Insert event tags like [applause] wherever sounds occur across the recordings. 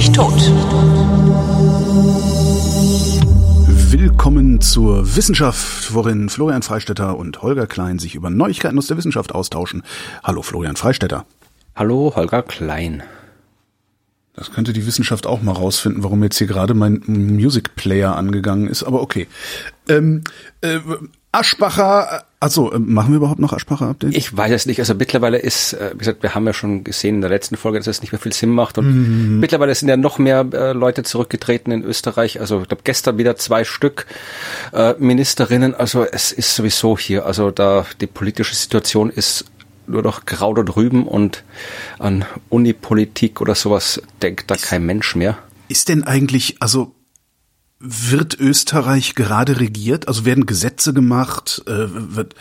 nicht tot. Willkommen zur Wissenschaft, worin Florian Freistetter und Holger Klein sich über Neuigkeiten aus der Wissenschaft austauschen. Hallo Florian Freistetter. Hallo Holger Klein. Das könnte die Wissenschaft auch mal rausfinden, warum jetzt hier gerade mein Music Player angegangen ist, aber okay. Ähm, äh, Aschbacher, also machen wir überhaupt noch Aschbacher Update? Ich weiß es nicht. Also mittlerweile ist, äh, wie gesagt, wir haben ja schon gesehen in der letzten Folge, dass es nicht mehr viel Sinn macht. Und mhm. mittlerweile sind ja noch mehr äh, Leute zurückgetreten in Österreich. Also ich glaube gestern wieder zwei Stück äh, Ministerinnen. Also es ist sowieso hier, also da die politische Situation ist nur noch grau da drüben und an Unipolitik oder sowas denkt da kein Mensch mehr. Ist denn eigentlich, also wird Österreich gerade regiert? Also werden Gesetze gemacht? Äh, wird,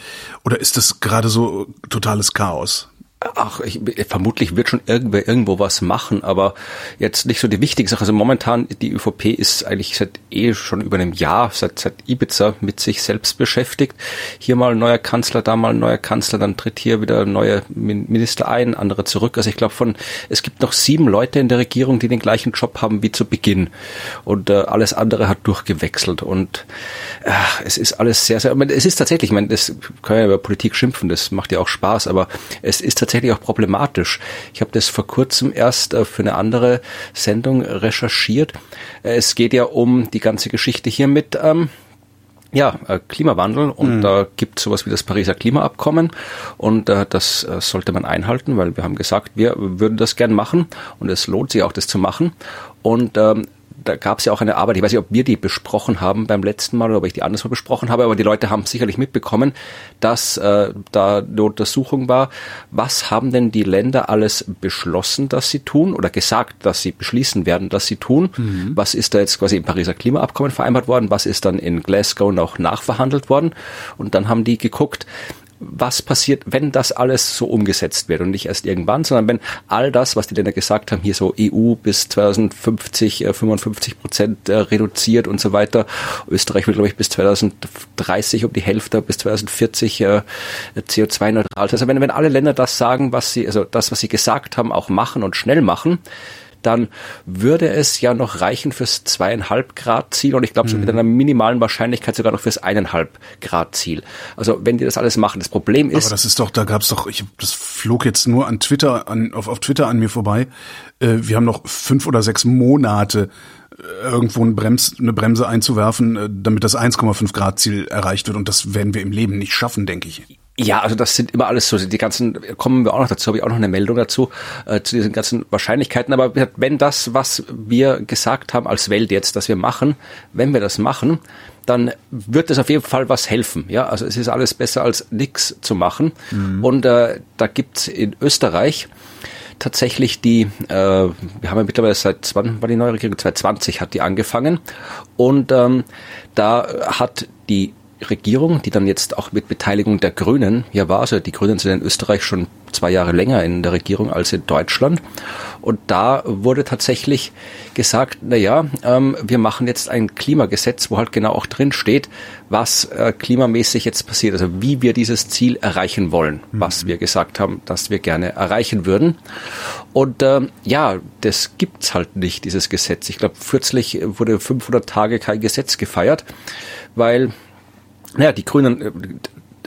oder ist das gerade so totales Chaos? Ach, ich, vermutlich wird schon irgendwer irgendwo was machen, aber jetzt nicht so die wichtige Sache. Also momentan, die ÖVP ist eigentlich seit eh schon über einem Jahr, seit, seit Ibiza mit sich selbst beschäftigt. Hier mal ein neuer Kanzler, da mal ein neuer Kanzler, dann tritt hier wieder ein neuer Minister ein, andere zurück. Also ich glaube von, es gibt noch sieben Leute in der Regierung, die den gleichen Job haben wie zu Beginn. Und äh, alles andere hat durchgewechselt. Und äh, es ist alles sehr, sehr, es ist tatsächlich, ich meine, das können ja über Politik schimpfen, das macht ja auch Spaß, aber es ist tatsächlich auch problematisch. Ich habe das vor kurzem erst äh, für eine andere Sendung recherchiert. Äh, es geht ja um die ganze Geschichte hier mit ähm, ja, äh, Klimawandel und mhm. da gibt es sowas wie das Pariser Klimaabkommen und äh, das äh, sollte man einhalten, weil wir haben gesagt, wir würden das gern machen und es lohnt sich auch, das zu machen. Und ähm, da gab es ja auch eine Arbeit, ich weiß nicht, ob wir die besprochen haben beim letzten Mal oder ob ich die anders mal besprochen habe, aber die Leute haben sicherlich mitbekommen, dass äh, da eine Untersuchung war, was haben denn die Länder alles beschlossen, dass sie tun oder gesagt, dass sie beschließen werden, dass sie tun. Mhm. Was ist da jetzt quasi im Pariser Klimaabkommen vereinbart worden, was ist dann in Glasgow noch nachverhandelt worden und dann haben die geguckt, was passiert, wenn das alles so umgesetzt wird und nicht erst irgendwann, sondern wenn all das, was die Länder gesagt haben, hier so EU bis 2050 55 äh, Prozent äh, reduziert und so weiter. Österreich will, glaube ich, bis 2030 um die Hälfte, bis 2040 äh, CO2-neutral. Also wenn, wenn alle Länder das sagen, was sie, also das, was sie gesagt haben, auch machen und schnell machen, dann würde es ja noch reichen fürs zweieinhalb Grad Ziel und ich glaube mhm. mit einer minimalen Wahrscheinlichkeit sogar noch fürs eineinhalb Grad Ziel. Also wenn die das alles machen, das Problem ist. Aber das ist doch, da gab's doch, ich das flog jetzt nur an Twitter an auf, auf Twitter an mir vorbei. Äh, wir haben noch fünf oder sechs Monate äh, irgendwo eine, Brems, eine Bremse einzuwerfen, äh, damit das 1,5 Grad Ziel erreicht wird. Und das werden wir im Leben nicht schaffen, denke ich. Ja, also das sind immer alles so, die ganzen, kommen wir auch noch dazu, habe ich auch noch eine Meldung dazu, äh, zu diesen ganzen Wahrscheinlichkeiten. Aber wenn das, was wir gesagt haben als Welt jetzt, dass wir machen, wenn wir das machen, dann wird es auf jeden Fall was helfen. Ja, also es ist alles besser als nichts zu machen. Mhm. Und äh, da gibt's in Österreich tatsächlich die, äh, wir haben ja mittlerweile seit, wann war die neue Regierung? 2020 hat die angefangen. Und ähm, da hat die Regierung, die dann jetzt auch mit Beteiligung der Grünen hier war. Also die Grünen sind in Österreich schon zwei Jahre länger in der Regierung als in Deutschland. Und da wurde tatsächlich gesagt, na ja, ähm, wir machen jetzt ein Klimagesetz, wo halt genau auch drin steht, was äh, klimamäßig jetzt passiert, also wie wir dieses Ziel erreichen wollen, mhm. was wir gesagt haben, dass wir gerne erreichen würden. Und äh, ja, das gibt's halt nicht, dieses Gesetz. Ich glaube, kürzlich wurde 500 Tage kein Gesetz gefeiert, weil naja, die Grünen, äh,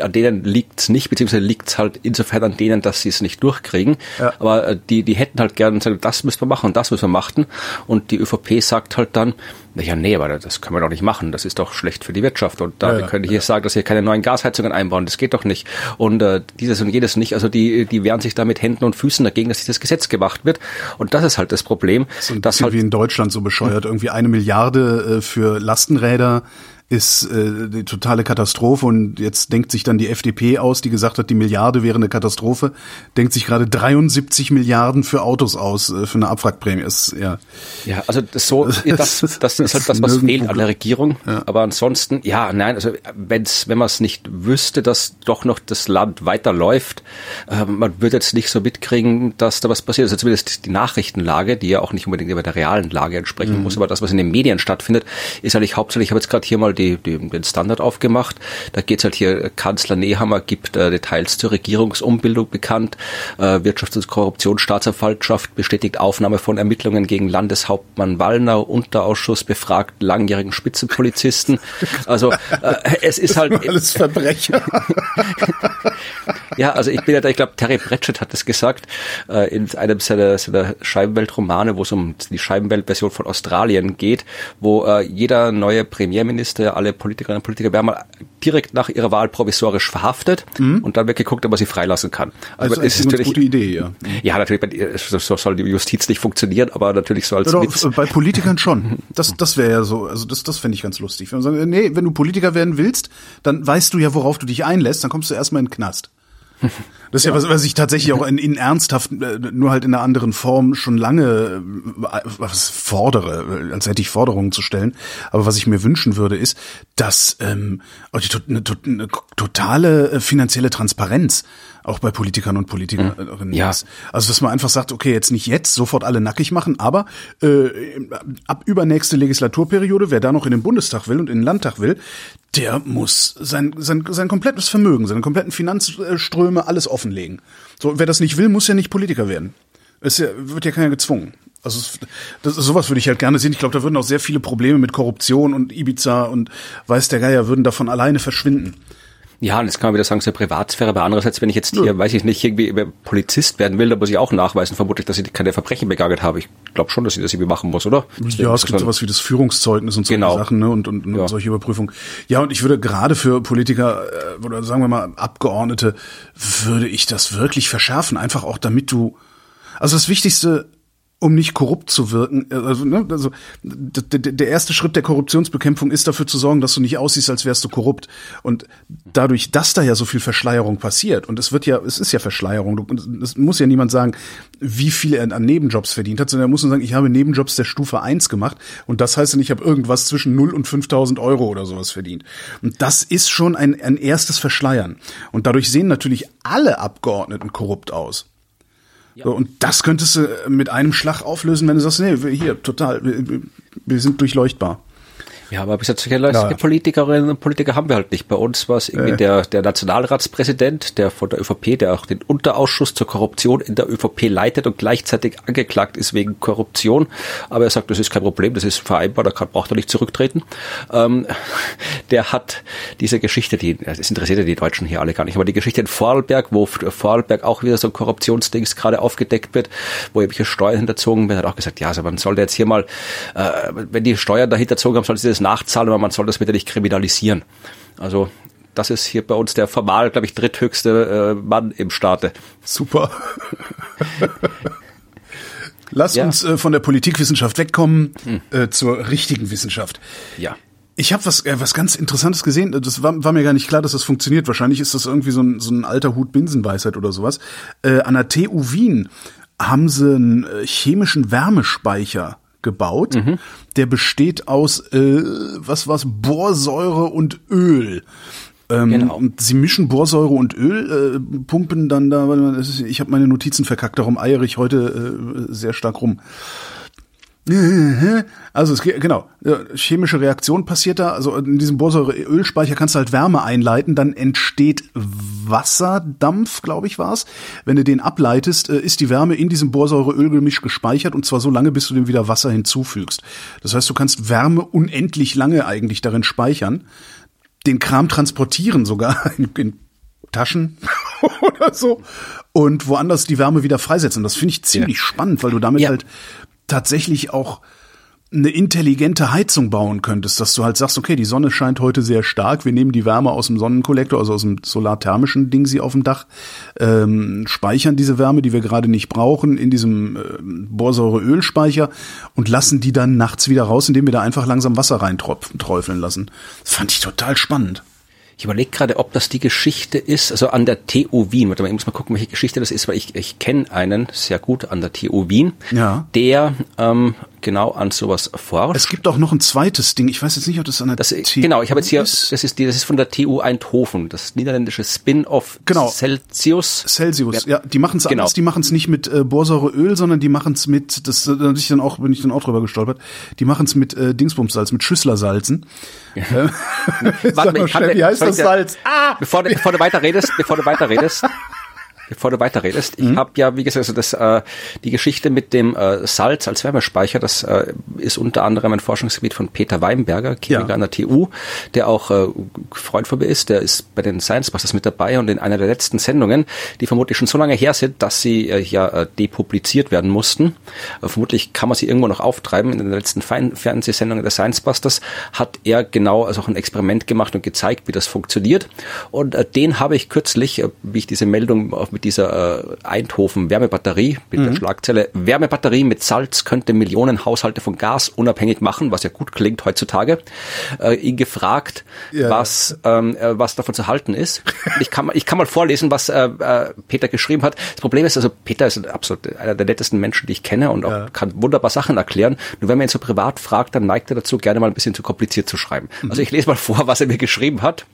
an denen liegt's nicht, beziehungsweise liegt's halt insofern an denen, dass sie es nicht durchkriegen. Ja. Aber äh, die, die hätten halt gerne gesagt, das müssen wir machen und das müssen wir machen. Und die ÖVP sagt halt dann, naja, nee, aber das können wir doch nicht machen. Das ist doch schlecht für die Wirtschaft. Und da ja, wir können hier ja. sagen, dass wir keine neuen Gasheizungen einbauen. Das geht doch nicht. Und äh, dieses und jedes nicht. Also die, die wehren sich da mit Händen und Füßen dagegen, dass dieses Gesetz gemacht wird. Und das ist halt das Problem. Das ist ein halt, wie in Deutschland so bescheuert. Irgendwie eine Milliarde äh, für Lastenräder ist äh, die totale Katastrophe und jetzt denkt sich dann die FDP aus, die gesagt hat, die Milliarde wäre eine Katastrophe, denkt sich gerade 73 Milliarden für Autos aus äh, für eine Abwrackprämie. Ist, ja. ja, also das so [laughs] das, das ist halt das, was fehlt an der Regierung. Ja. Aber ansonsten, ja, nein, also wenn's, wenn man es nicht wüsste, dass doch noch das Land weiterläuft, äh, man würde jetzt nicht so mitkriegen, dass da was passiert. Also zumindest die Nachrichtenlage, die ja auch nicht unbedingt über der realen Lage entsprechen mhm. muss, aber das, was in den Medien stattfindet, ist eigentlich hauptsächlich, ich habe jetzt gerade hier mal die die, die, den Standard aufgemacht. Da geht's halt hier, Kanzler Nehammer gibt äh, Details zur Regierungsumbildung bekannt. Äh, Wirtschafts- und Korruptionsstaatsanwaltschaft bestätigt Aufnahme von Ermittlungen gegen Landeshauptmann Wallner, Unterausschuss befragt langjährigen Spitzenpolizisten. Also äh, es ist halt... Alles Verbrecher. [laughs] ja, also ich bin ja da, ich glaube, Terry Pratchett hat das gesagt, äh, in einem seiner, seiner Scheibenweltromane, wo es um die Scheibenweltversion von Australien geht, wo äh, jeder neue Premierminister, alle Politikerinnen und Politiker werden mal direkt nach ihrer Wahl provisorisch verhaftet mhm. und dann wird geguckt, ob man sie freilassen kann. Also, also ist eine natürlich, gute Idee, ja. Ja, natürlich, so soll die Justiz nicht funktionieren, aber natürlich so als ja, Bei Politikern schon. [laughs] Das, das wäre ja so, also das, das fände ich ganz lustig. Wenn man sagt, nee, wenn du Politiker werden willst, dann weißt du ja, worauf du dich einlässt, dann kommst du erstmal in den Knast. Das ist ja, was, was ich tatsächlich auch in, in ernsthaft, äh, nur halt in einer anderen Form schon lange äh, was fordere, als hätte ich Forderungen zu stellen. Aber was ich mir wünschen würde, ist, dass ähm, die, eine, eine totale äh, finanzielle Transparenz auch bei Politikern und Politikerinnen ja. ist. Also dass man einfach sagt, okay, jetzt nicht jetzt sofort alle nackig machen, aber äh, ab übernächste Legislaturperiode, wer da noch in den Bundestag will und in den Landtag will, der muss sein, sein, sein komplettes Vermögen, seine kompletten Finanzströme, alles offenlegen. So, wer das nicht will, muss ja nicht Politiker werden. Es wird ja keiner gezwungen. Also das, sowas würde ich halt gerne sehen. Ich glaube, da würden auch sehr viele Probleme mit Korruption und Ibiza und weiß der Geier würden davon alleine verschwinden. Ja, und jetzt kann man wieder sagen, es ist eine Privatsphäre, aber andererseits, wenn ich jetzt hier, ja. weiß ich nicht, irgendwie Polizist werden will, dann muss ich auch nachweisen, vermutlich, dass ich keine Verbrechen begangen habe. Ich glaube schon, dass ich das irgendwie machen muss, oder? Ja, es gibt sowas wie das Führungszeugnis und solche genau. Sachen, ne, und, und, und ja. solche Überprüfungen. Ja, und ich würde gerade für Politiker, äh, oder sagen wir mal Abgeordnete, würde ich das wirklich verschärfen, einfach auch damit du, also das Wichtigste um nicht korrupt zu wirken. Also, ne, also der erste Schritt der Korruptionsbekämpfung ist dafür zu sorgen, dass du nicht aussiehst, als wärst du korrupt. Und dadurch, dass da ja so viel Verschleierung passiert, und es wird ja, es ist ja Verschleierung, es muss ja niemand sagen, wie viel er an Nebenjobs verdient hat, sondern er muss nur sagen, ich habe Nebenjobs der Stufe 1 gemacht und das heißt dann, ich habe irgendwas zwischen 0 und 5000 Euro oder sowas verdient. Und das ist schon ein, ein erstes Verschleiern. Und dadurch sehen natürlich alle Abgeordneten korrupt aus. Ja. Und das könntest du mit einem Schlag auflösen, wenn du sagst, nee, hier, total, wir, wir sind durchleuchtbar. Ja, aber bis jetzt solche ja. Politikerinnen und Politiker haben wir halt nicht. Bei uns war es irgendwie äh. der, der Nationalratspräsident, der von der ÖVP, der auch den Unterausschuss zur Korruption in der ÖVP leitet und gleichzeitig angeklagt ist wegen Korruption. Aber er sagt, das ist kein Problem, das ist vereinbar, da kann, braucht er nicht zurücktreten. Ähm, [laughs] der hat diese Geschichte, die, das interessiert ja die Deutschen hier alle gar nicht, aber die Geschichte in Vorarlberg, wo Vorarlberg auch wieder so ein Korruptionsdings gerade aufgedeckt wird, wo irgendwelche Steuern hinterzogen werden, hat auch gesagt, ja, also man sollte jetzt hier mal, äh, wenn die Steuern da hinterzogen haben, sollte sie das nachzahlen, aber man soll das bitte nicht kriminalisieren. Also das ist hier bei uns der formal, glaube ich, dritthöchste äh, Mann im Staate. Super. [laughs] Lass ja. uns äh, von der Politikwissenschaft wegkommen hm. äh, zur richtigen Wissenschaft. Ja. Ich habe was, äh, was ganz Interessantes gesehen. Das war, war mir gar nicht klar, dass das funktioniert. Wahrscheinlich ist das irgendwie so ein, so ein alter Hut Binsenweisheit oder sowas. Äh, an der TU Wien haben sie einen äh, chemischen Wärmespeicher gebaut. Mhm. Der besteht aus, äh, was war's, Borsäure und Öl. Ähm, genau. Und sie mischen Borsäure und Öl, äh, pumpen dann da, ich habe meine Notizen verkackt, darum eiere ich heute äh, sehr stark rum. Also es geht, genau, chemische Reaktion passiert da, also in diesem Borsäure-Ölspeicher kannst du halt Wärme einleiten, dann entsteht Wasserdampf, glaube ich war's. Wenn du den ableitest, äh, ist die Wärme in diesem Borsäure-Ölgemisch gespeichert und zwar so lange, bis du dem wieder Wasser hinzufügst. Das heißt, du kannst Wärme unendlich lange eigentlich darin speichern, den Kram transportieren sogar [laughs] in, in Taschen [laughs] oder so und woanders die Wärme wieder freisetzen. Das finde ich ziemlich ja. spannend, weil du damit ja. halt tatsächlich auch eine intelligente Heizung bauen könntest, dass du halt sagst, okay, die Sonne scheint heute sehr stark, wir nehmen die Wärme aus dem Sonnenkollektor, also aus dem solarthermischen Ding sie auf dem Dach, ähm, speichern diese Wärme, die wir gerade nicht brauchen, in diesem äh, Borsäure-Ölspeicher und lassen die dann nachts wieder raus, indem wir da einfach langsam Wasser reinträufeln lassen. Das fand ich total spannend. Ich überlege gerade, ob das die Geschichte ist, also an der TU Wien. Warte mal, ich muss mal gucken, welche Geschichte das ist, weil ich, ich kenne einen sehr gut an der TU Wien, Ja. der ähm, genau an sowas forscht. Es gibt auch noch ein zweites Ding. Ich weiß jetzt nicht, ob das an der Das, TU genau, ich habe jetzt hier, ist. das ist die, das ist von der TU Eindhoven, das niederländische Spin-off Genau. Celsius. Celsius, ja, die machen es Genau. anders, die machen es nicht mit äh, Borsäureöl, sondern die machen es mit, das da bin ich dann auch, bin ich dann auch drüber gestolpert, die machen es mit äh, Dingsbumssalz, mit Schüsslersalzen. Äh, [laughs] Sag Warte, mal ich schnell, hatte- wie heißt das Salz? Ah! Bevor, du- bevor du weiter redest, bevor du weiter redest, [laughs] bevor du weiter redest, Mhm. ich habe ja, wie gesagt, also das, äh, die Geschichte mit dem äh, Salz als Wärmespeicher, das äh, ist unter anderem ein Forschungsgebiet von Peter Weinberger, Chemiker Ja. an der TU, der auch äh, Freund von mir ist, der ist bei den Science Busters mit dabei und in einer der letzten Sendungen, die vermutlich schon so lange her sind, dass sie äh, ja äh, depubliziert werden mussten. Äh, vermutlich kann man sie irgendwo noch auftreiben. In den letzten Fein Fernsehsendungen der Science Busters hat er genau also auch ein Experiment gemacht und gezeigt, wie das funktioniert. Und äh, den habe ich kürzlich, äh, wie ich diese Meldung auf, mit dieser äh, Eindhoven Wärmebatterie mit Mhm. der Schlagzeile Wärmebatterie mit Salz könnte Millionen Haushalte von Gas unabhängig machen, was ja gut klingt heutzutage, äh, ihn gefragt, Ja. was ähm, äh, was davon zu halten ist. Ich kann mal ich kann mal vorlesen, was äh, äh, Peter geschrieben hat. Das Problem ist also Peter ist absolut einer der nettesten Menschen, die ich kenne und auch Ja. kann wunderbar Sachen erklären. Nur wenn man ihn so privat fragt, dann neigt er dazu, gerne mal ein bisschen zu kompliziert zu schreiben. Also ich lese mal vor, was er mir geschrieben hat.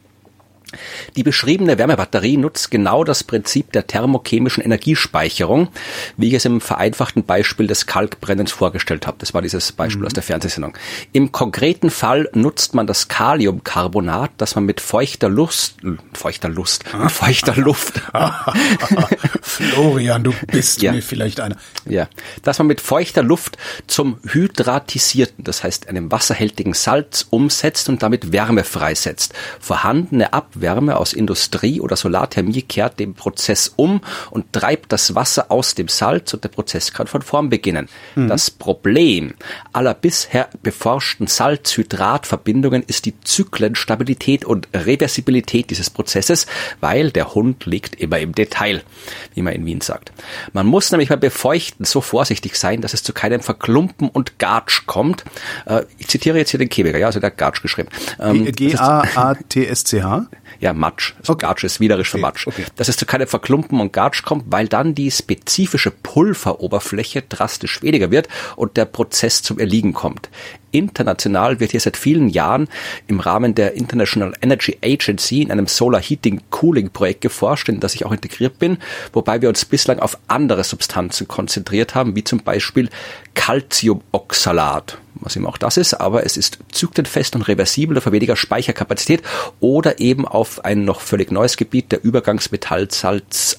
Die beschriebene Wärmebatterie nutzt genau das Prinzip der thermochemischen Energiespeicherung, wie ich es im vereinfachten Beispiel des Kalkbrennens vorgestellt habe. Das war dieses Beispiel aus der Fernsehsendung. Im konkreten Fall nutzt man das Kaliumcarbonat, das man mit feuchter Lust, äh, feuchter Lust, [laughs] mit feuchter Luft, [laughs] Florian, du bist [laughs] Ja. mir vielleicht einer. ja, dass man mit feuchter Luft zum hydratisierten, das heißt einem wasserhältigen Salz umsetzt und damit Wärme freisetzt. Vorhandene Abwärme aus Industrie oder Solarthermie kehrt den Prozess um und treibt das Wasser aus dem Salz und der Prozess kann von vorn beginnen. Das Problem aller bisher beforschten Salz-Hydrat-Verbindungen ist die Zyklenstabilität und Reversibilität dieses Prozesses, weil der Hund liegt immer im Detail, wie man in Wien sagt. Man muss nämlich beim Befeuchten so vorsichtig sein, dass es zu keinem Verklumpen und Gatsch kommt. Äh, ich zitiere jetzt hier den Chemiker, ja, also der hat Gatsch geschrieben. Ähm, G-A-A-T-S-C-H? [laughs] ja, Matsch. Also Okay. Gatsch ist wienerisch für Okay, Matsch. okay. Dass es zu keinem Verklumpen und Gatsch kommt, weil dann die spezifische Pulveroberfläche drastisch weniger wird und der Prozess zum Erliegen kommt. International wird hier seit vielen Jahren im Rahmen der International Energy Agency in einem Solar Heating Cooling Projekt geforscht, in das ich auch integriert bin, wobei wir uns bislang auf andere Substanzen konzentriert haben, wie zum Beispiel Calciumoxalat was eben auch das ist, aber es ist zyklenfest und reversibel für weniger Speicherkapazität oder eben auf ein noch völlig neues Gebiet der Übergangsmetallsalz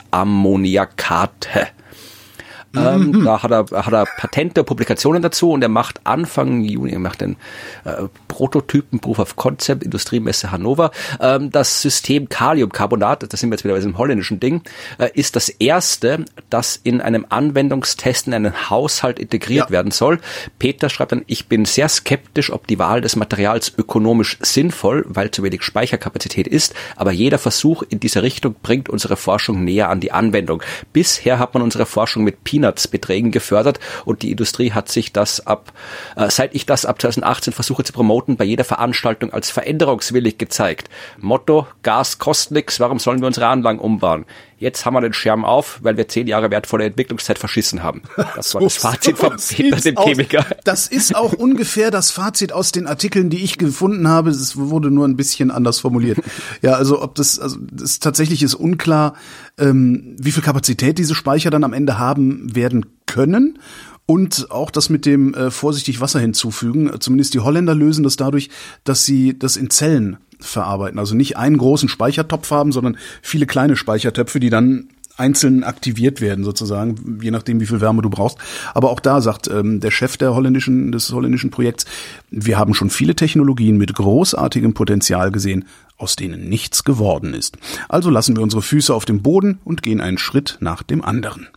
Ähm, da hat er, hat er Patente, Publikationen dazu und er macht Anfang Juni, er macht den äh, Prototypen Proof of Concept Industriemesse Hannover. Ähm, das System Kaliumcarbonat, das sind wir jetzt wieder bei diesem holländischen Ding, äh, ist das erste, das in einem Anwendungstest in einen Haushalt integriert Ja. werden soll. Peter schreibt dann, ich bin sehr skeptisch, ob die Wahl des Materials ökonomisch sinnvoll, weil zu wenig Speicherkapazität ist, aber jeder Versuch in dieser Richtung bringt unsere Forschung näher an die Anwendung. Bisher hat man unsere Forschung mit Peanuts-Beträgen gefördert und die Industrie hat sich das ab, äh, seit ich das ab 2018 versuche zu promoten, bei jeder Veranstaltung als veränderungswillig gezeigt. Motto, Gas kostet nix, warum sollen wir unsere Anlagen umbauen? Jetzt haben wir den Schirm auf, weil wir zehn Jahre wertvolle Entwicklungszeit verschissen haben. Das war das Fazit [laughs] vom So [laughs] Peter, dem aus. Chemiker. Das ist auch ungefähr das Fazit aus den Artikeln, die ich gefunden habe. Es wurde nur ein bisschen anders formuliert. [laughs] Ja, also ob das, also das tatsächlich ist unklar, ähm, wie viel Kapazität diese Speicher dann am Ende haben werden können. Und auch das mit dem äh, vorsichtig Wasser hinzufügen. Zumindest die Holländer lösen das dadurch, dass sie das in Zellen verarbeiten. Also nicht einen großen Speichertopf haben, sondern viele kleine Speichertöpfe, die dann einzeln aktiviert werden sozusagen, je nachdem wie viel Wärme du brauchst. Aber auch da sagt ähm, der Chef der holländischen des holländischen Projekts, wir haben schon viele Technologien mit großartigem Potenzial gesehen, aus denen nichts geworden ist. Also lassen wir unsere Füße auf dem Boden und gehen einen Schritt nach dem anderen.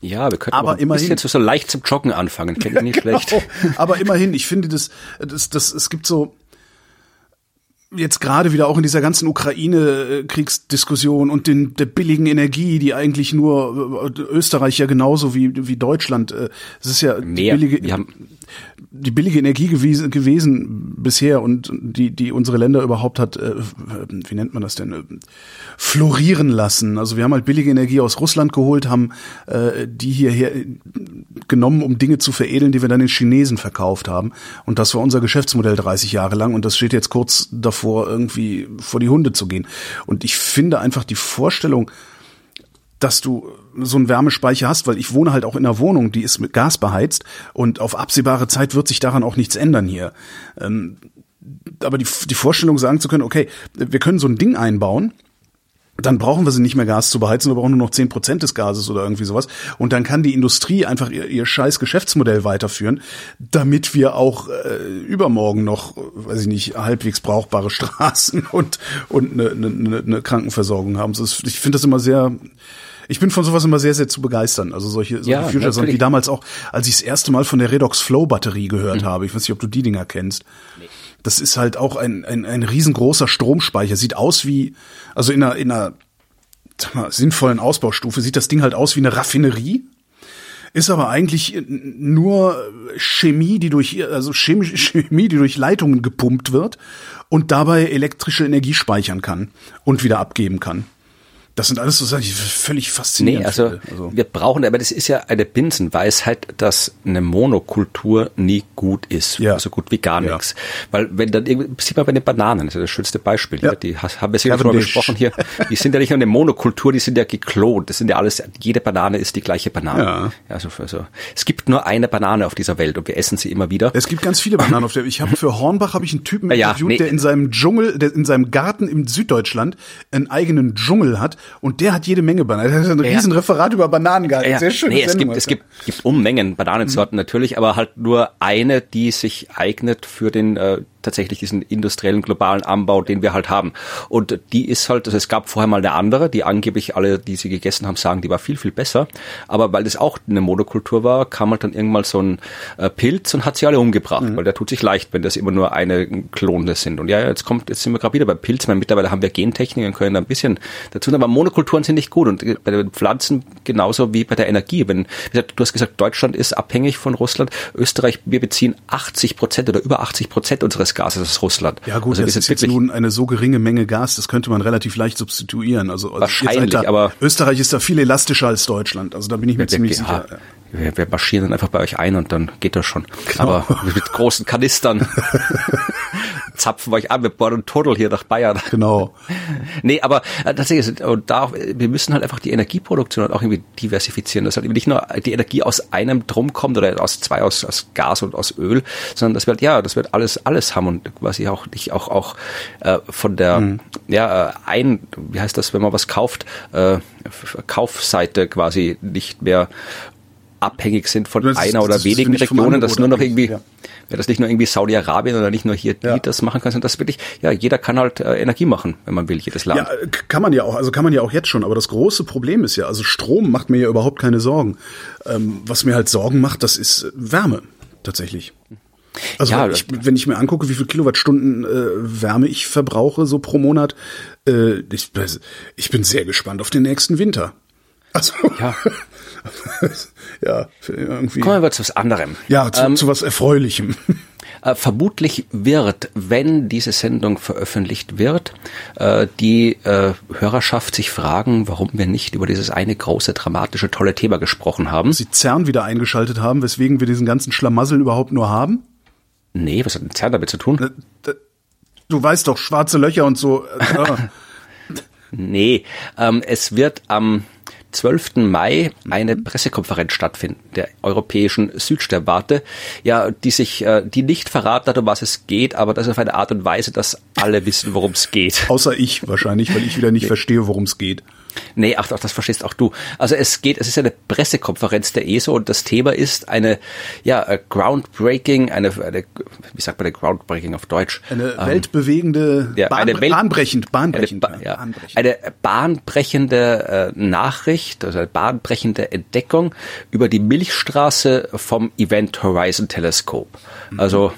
Ja, wir könnten Aber ein immerhin- bisschen so leicht zum Joggen anfangen. Ich [laughs] nicht schlecht. Genau. Aber immerhin, ich finde das, das, das, es gibt so, jetzt gerade wieder auch in dieser ganzen Ukraine-Kriegsdiskussion und den, der billigen Energie, die eigentlich nur äh, Österreich ja genauso wie, wie Deutschland, äh, es ist ja Mehr. billige, Wir haben die billige Energie gewesen, gewesen bisher und die, die unsere Länder überhaupt hat, äh, wie nennt man das denn, äh, florieren lassen. Also wir haben halt billige Energie aus Russland geholt, haben äh, die hierher genommen, um Dinge zu veredeln, die wir dann den Chinesen verkauft haben. Und das war unser Geschäftsmodell 30 Jahre lang und das steht jetzt kurz davor, irgendwie vor die Hunde zu gehen. Und ich finde einfach die Vorstellung, dass du so einen Wärmespeicher hast, weil ich wohne halt auch in einer Wohnung, die ist mit Gas beheizt und auf absehbare Zeit wird sich daran auch nichts ändern hier. Ähm, aber die, die Vorstellung sagen zu können, okay, wir können so ein Ding einbauen, dann brauchen wir sie nicht mehr Gas zu beheizen, wir brauchen nur noch zehn Prozent des Gases oder irgendwie sowas. Und dann kann die Industrie einfach ihr, ihr scheiß Geschäftsmodell weiterführen, damit wir auch äh, übermorgen noch, weiß ich nicht, halbwegs brauchbare [laughs] Straßen und, und eine, eine, eine Krankenversorgung haben. Ich finde das immer sehr, ich bin von sowas immer sehr, sehr zu begeistern. Also solche, solche Ja, Future Sound, wie damals auch, als ich das erste Mal von der Redox Flow Batterie gehört habe. Ich weiß nicht, ob du die Dinger kennst. Das ist halt auch ein, ein, ein riesengroßer Stromspeicher. Sieht aus wie, also in einer, in einer mal, sinnvollen Ausbaustufe sieht das Ding halt aus wie eine Raffinerie. Ist aber eigentlich nur Chemie, die durch, also chemische [laughs] Chemie, die durch Leitungen gepumpt wird und dabei elektrische Energie speichern kann und wieder abgeben kann. Das sind alles so Sachen, die völlig faszinierend Nee, also, finde. wir brauchen, aber das ist ja eine Binsenweisheit, dass eine Monokultur nie gut ist. Ja. Also gut wie gar Ja. nichts. Weil wenn dann irgendwie, sieht man bei den Bananen, das ist ja das schönste Beispiel. Ja. Die haben wir sicher schon mal Cavendish. besprochen hier. Die sind ja nicht nur eine Monokultur, die sind ja geklont. Das sind ja alles, jede Banane ist die gleiche Banane. Ja. Also, also, es gibt nur eine Banane auf dieser Welt und wir essen sie immer wieder. Es gibt ganz viele Bananen auf der. Ich habe für Hornbach habe ich einen Typen interviewt, nee. der in seinem Dschungel, der in seinem Garten im Süddeutschland einen eigenen Dschungel hat und der hat jede Menge Bananen. Er hat ein Ja. riesen Referat über Bananen gehalten. Ja, Sehr schön. nee, es gibt, es gibt, gibt Unmengen Bananensorten Mhm. natürlich, aber halt nur eine, die sich eignet für den äh, tatsächlich diesen industriellen globalen Anbau, den wir halt haben. Und die ist halt, also es gab vorher mal eine andere, die angeblich alle, die sie gegessen haben, sagen, die war viel, viel besser. Aber weil das auch eine Monokultur war, kam halt dann irgendwann so ein äh, Pilz und hat sie alle umgebracht, Mhm. weil der tut sich leicht, wenn das immer nur eine Klone sind. Und ja, jetzt kommt, jetzt sind wir gerade wieder bei Pilz. Ich meine, mittlerweile haben wir Gentechnik und können da ein bisschen dazu, aber Monokulturen sind nicht gut. Und äh, bei den Pflanzen genauso wie bei der Energie. Wenn, du hast gesagt, Deutschland ist abhängig von Russland. Österreich, wir beziehen 80 Prozent oder über 80 Prozent unseres Gases aus Russland. Ja gut, also das ist jetzt wirklich, nun eine so geringe Menge Gas, das könnte man relativ leicht substituieren. Also also Wahrscheinlich, jetzt, Alter, aber- Österreich ist da viel elastischer als Deutschland. Also da bin ich mir ziemlich ja, sicher. Wir, wir marschieren dann einfach bei euch ein und dann geht das schon. Genau. Aber mit großen Kanistern [laughs] zapfen wir euch an, wir bohren einen Tunnel hier nach Bayern. Genau. Nee, aber äh, tatsächlich, ist- und da, wir müssen halt einfach die Energieproduktion halt auch irgendwie diversifizieren, dass halt eben nicht nur die Energie aus einem Drum kommt oder aus zwei, aus, aus Gas und aus Öl, sondern dass wir halt, ja, dass wir halt alles, alles haben und quasi auch nicht auch, auch äh, von der, Mhm. ja, äh, ein, wie heißt das, wenn man was kauft, äh, Kaufseite quasi nicht mehr abhängig sind von Das einer oder das wenigen Regionen, dass nur noch irgendwie, ja, dass nicht nur irgendwie Saudi-Arabien oder nicht nur hier die Ja. das machen kann, sondern dass wirklich, ja, jeder kann halt äh, Energie machen, wenn man will, jedes Land. Ja, äh, kann man ja auch, also kann man ja auch jetzt schon, aber das große Problem ist ja, also Strom macht mir ja überhaupt keine Sorgen. Ähm, was mir halt Sorgen macht, das ist äh, Wärme, tatsächlich. Also Ja, wenn, ich, wenn ich mir angucke, wie viel Kilowattstunden äh, Wärme ich verbrauche so pro Monat, äh, ich, ich bin sehr gespannt auf den nächsten Winter. Also Ja. [laughs] ja, irgendwie. Kommen wir zu was anderem. Ja, zu, ähm, zu was Erfreulichem. Äh, vermutlich wird, wenn diese Sendung veröffentlicht wird, äh, die äh, Hörerschaft sich fragen, warum wir nicht über dieses eine große, dramatische, tolle Thema gesprochen haben. Sie CERN wieder eingeschaltet haben, weswegen wir diesen ganzen Schlamassel überhaupt nur haben. Nee, was hat denn CERN damit zu tun? Äh, Du weißt doch, schwarze Löcher und so. Äh. [laughs] Nee, ähm, es wird am 12. Mai eine Pressekonferenz stattfinden der europäischen Südsternwarte, ja, die sich, äh, die nicht verraten hat, um was es geht, aber das auf eine Art und Weise, dass alle wissen, worum es geht. Außer ich wahrscheinlich, weil ich wieder nicht verstehe, worum es geht. Nee, ach, ach, das verstehst auch du. Also es geht, es ist eine Pressekonferenz der ESO und das Thema ist eine, ja, groundbreaking, eine, eine wie sagt man denn groundbreaking auf Deutsch? Eine weltbewegende, ja, Bahn, eine Welt- bahnbrechend, bahnbrechend. Eine, ba ja, bahnbrechend. eine bahnbrechende äh, Nachricht, also eine bahnbrechende Entdeckung über die Milchstraße vom Event Horizon Teleskop. Mhm. Also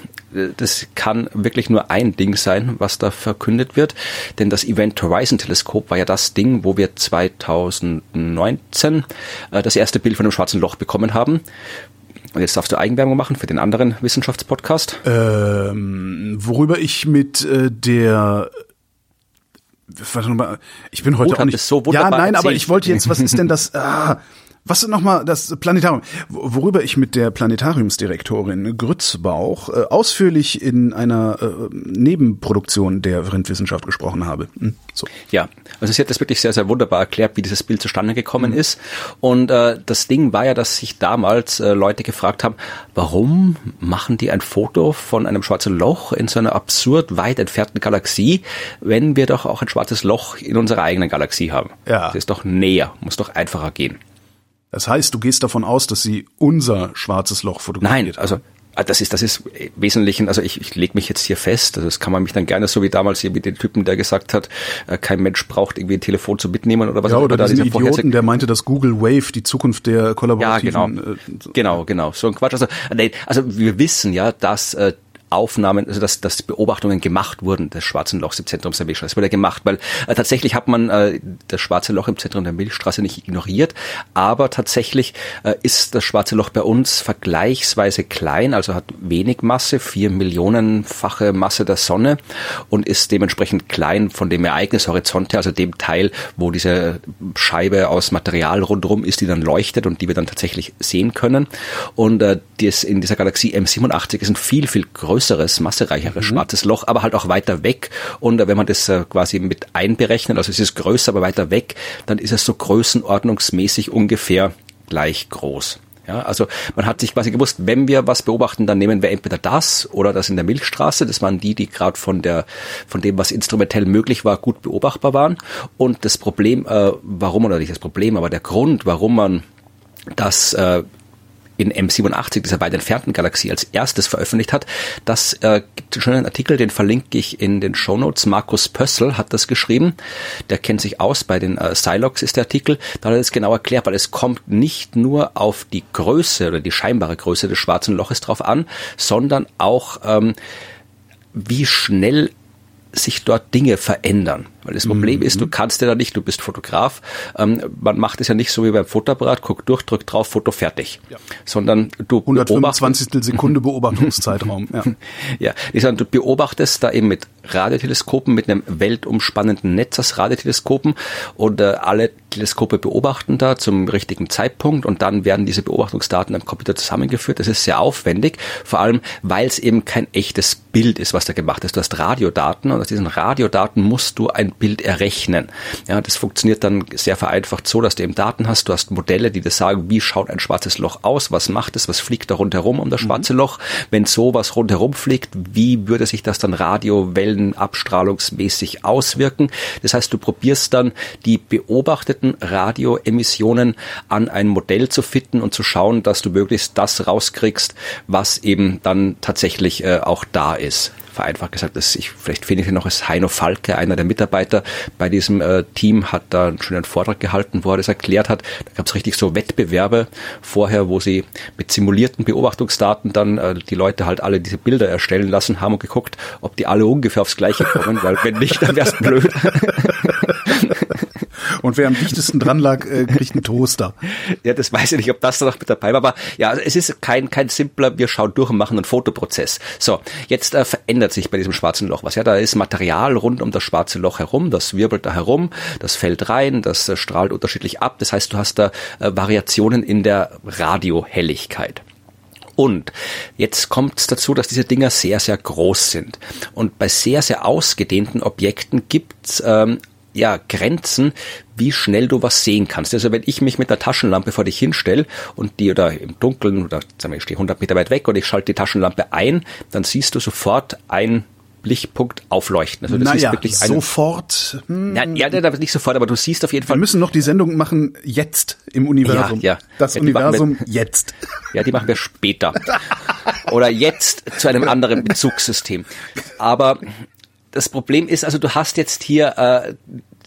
das kann wirklich nur ein Ding sein, was da verkündet wird. Denn das Event Horizon Teleskop war ja das Ding, wo wir 2019 äh, das erste Bild von einem schwarzen Loch bekommen haben. Und jetzt darfst du Eigenwerbung machen für den anderen Wissenschaftspodcast. Ähm, worüber ich mit äh, der warte mal, ich bin heute Gut, auch nicht so Ja, nein, erzählt. aber ich wollte jetzt, was ist denn das [laughs] ah, was ist nochmal das Planetarium, worüber ich mit der Planetariumsdirektorin Grützbauch äh, ausführlich in einer äh, Nebenproduktion der Rindwissenschaft gesprochen habe. Hm, so. Ja, also sie hat das wirklich sehr, sehr wunderbar erklärt, wie dieses Bild zustande gekommen mhm. ist. Und äh, das Ding war ja, dass sich damals äh, Leute gefragt haben, warum machen die ein Foto von einem schwarzen Loch in so einer absurd weit entfernten Galaxie, wenn wir doch auch ein schwarzes Loch in unserer eigenen Galaxie haben? Ja. Das ist doch näher, muss doch einfacher gehen. Das heißt, du gehst davon aus, dass sie unser schwarzes Loch fotografiert Nein, also ah, das ist, das ist im Wesentlichen, also ich, ich lege mich jetzt hier fest, also das kann man mich dann gerne, so wie damals hier mit dem Typen, der gesagt hat, äh, kein Mensch braucht irgendwie ein Telefon zu mitnehmen oder was ja, auch oder immer. diesen Idioten, der meinte, dass Google Wave die Zukunft der kollaborativen... Ja, genau, äh, genau, genau, so ein Quatsch. Also, nee, also wir wissen ja, dass äh, Aufnahmen, also dass, dass Beobachtungen gemacht wurden des Schwarzen Lochs im Zentrum der Milchstraße. Das wurde gemacht, weil äh, tatsächlich hat man äh, das Schwarze Loch im Zentrum der Milchstraße nicht ignoriert, aber tatsächlich äh, ist das Schwarze Loch bei uns vergleichsweise klein, also hat wenig Masse, vier Millionenfache Masse der Sonne und ist dementsprechend klein von dem Ereignishorizont her, also dem Teil, wo diese Scheibe aus Material rundherum ist, die dann leuchtet und die wir dann tatsächlich sehen können. Und äh, das in dieser Galaxie M87 ist ein viel, viel größer größeres, massereicheres mhm. schwarzes Loch, aber halt auch weiter weg. Und wenn man das äh, quasi mit einberechnet, also es ist größer, aber weiter weg, dann ist es so größenordnungsmäßig ungefähr gleich groß. Ja, also man hat sich quasi gewusst, wenn wir was beobachten, dann nehmen wir entweder das oder das in der Milchstraße. Das waren die, die gerade von der von dem, was instrumentell möglich war, gut beobachtbar waren. Und das Problem, äh, warum oder nicht das Problem, aber der Grund, warum man das äh, in M87, dieser weit entfernten Galaxie, als erstes veröffentlicht hat. Das äh, gibt einen schönen Artikel, den verlinke ich in den Show Notes. Markus Pössl hat das geschrieben. Der kennt sich aus, bei den äh, Silox ist der Artikel. Da hat er das genau erklärt, weil es kommt nicht nur auf die Größe oder die scheinbare Größe des schwarzen Loches drauf an, sondern auch ähm, wie schnell sich dort Dinge verändern. Weil das Problem mhm. ist, du kannst ja da nicht, du bist Fotograf, ähm, man macht es ja nicht so wie beim Fotoapparat, guck durch, drück drauf, Foto fertig. Ja. Sondern du 125. Sekunde Beobachtungszeitraum. [laughs] Ja, ja sondern du beobachtest da eben mit Radioteleskopen, mit einem weltumspannenden Netz aus Radioteleskopen und äh, alle Teleskope beobachten da zum richtigen Zeitpunkt und dann werden diese Beobachtungsdaten am Computer zusammengeführt. Das ist sehr aufwendig, vor allem weil es eben kein echtes Bild ist, was da gemacht ist. Du hast Radiodaten und aus diesen Radiodaten musst du ein Bild errechnen. Ja, das funktioniert dann sehr vereinfacht so, dass du eben Daten hast, du hast Modelle, die dir sagen, wie schaut ein schwarzes Loch aus, was macht es, was fliegt da rundherum um das mhm. schwarze mhm. Loch. Wenn so was rundherum fliegt, wie würde sich das dann Radiowellen abstrahlungsmäßig auswirken? Das heißt, du probierst dann die beobachteten Radioemissionen an ein Modell zu fitten und zu schauen, dass du möglichst das rauskriegst, was eben dann tatsächlich äh, auch da ist vereinfacht gesagt, dass ich, vielleicht finde ich noch, ist Heino Falke, einer der Mitarbeiter bei diesem äh, Team, hat da einen schönen Vortrag gehalten, wo er das erklärt hat. Da gab es richtig so Wettbewerbe vorher, wo sie mit simulierten Beobachtungsdaten dann äh, die Leute halt alle diese Bilder erstellen lassen haben und geguckt, ob die alle ungefähr aufs Gleiche kommen, weil wenn nicht, dann wäre es blöd. Und wer am dichtesten dran lag, äh, kriegt einen Toaster. [laughs] Ja, das weiß ich nicht, ob das da noch mit dabei war. Aber ja, es ist kein, kein simpler, wir schauen durch und machen einen Fotoprozess. So, jetzt äh, verändert sich bei diesem schwarzen Loch was. Ja, da ist Material rund um das schwarze Loch herum, das wirbelt da herum, das fällt rein, das äh, strahlt unterschiedlich ab. Das heißt, du hast da äh, Variationen in der Radiohelligkeit. Und jetzt kommt es dazu, dass diese Dinger sehr, sehr groß sind. Und bei sehr, sehr ausgedehnten Objekten gibt ähm, ja, Grenzen, wie schnell du was sehen kannst. Also wenn ich mich mit der Taschenlampe vor dich hinstelle und die oder im Dunkeln oder sagen wir, ich stehe 100 Meter weit weg und ich schalte die Taschenlampe ein, dann siehst du sofort ein Lichtpunkt aufleuchten. Also das naja, ist wirklich eine, sofort. Hm. Ja, ja, nicht sofort, aber du siehst auf jeden Fall. Wir müssen noch die Sendung machen jetzt im Universum. Ja, ja. Das ja, Universum wir, jetzt. [laughs] Ja, die machen wir später. Oder jetzt zu einem anderen Bezugssystem. Aber das Problem ist, also du hast jetzt hier äh,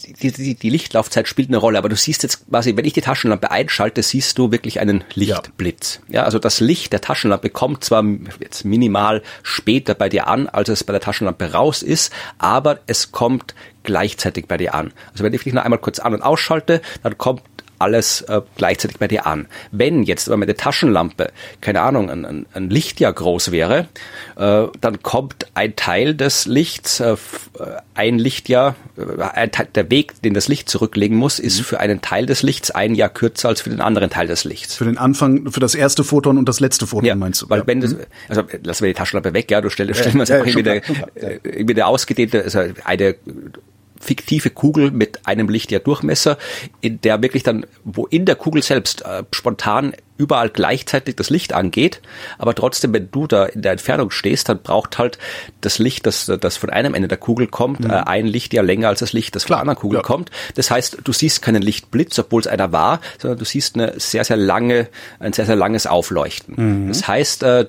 die, die, die Lichtlaufzeit spielt eine Rolle, aber du siehst jetzt quasi, wenn ich die Taschenlampe einschalte, siehst du wirklich einen Lichtblitz. Ja, ja also das Licht der Taschenlampe kommt zwar jetzt minimal später bei dir an, als es bei der Taschenlampe raus ist, aber es kommt gleichzeitig bei dir an. Also wenn ich dich noch einmal kurz an- und ausschalte, dann kommt alles äh, gleichzeitig bei dir an. Wenn jetzt aber meine Taschenlampe, keine Ahnung, ein, ein, ein Lichtjahr groß wäre, äh, dann kommt ein Teil des Lichts, äh, ein Lichtjahr, äh, ein Teil, der Weg, den das Licht zurücklegen muss, ist mhm. für einen Teil des Lichts ein Jahr kürzer als für den anderen Teil des Lichts. Für den Anfang, für das erste Photon und das letzte Photon ja, meinst du? Weil ja. wenn das, mhm. also lassen wir die Taschenlampe weg, ja, du stell, stellen wir uns ja, einfach irgendwie, der, irgendwie der ausgedehnte, also eine fiktive Kugel mit einem Lichtjahr Durchmesser, in der wirklich dann, wo in der Kugel selbst äh, spontan überall gleichzeitig das Licht angeht, aber trotzdem, wenn du da in der Entfernung stehst, dann braucht halt das Licht, das, das von einem Ende der Kugel kommt, mhm. äh, ein Lichtjahr länger als das Licht, das von der anderen Kugel ja. kommt. Das heißt, du siehst keinen Lichtblitz, obwohl es einer war, sondern du siehst eine sehr, sehr lange, ein sehr, sehr langes Aufleuchten. Mhm. Das heißt, äh,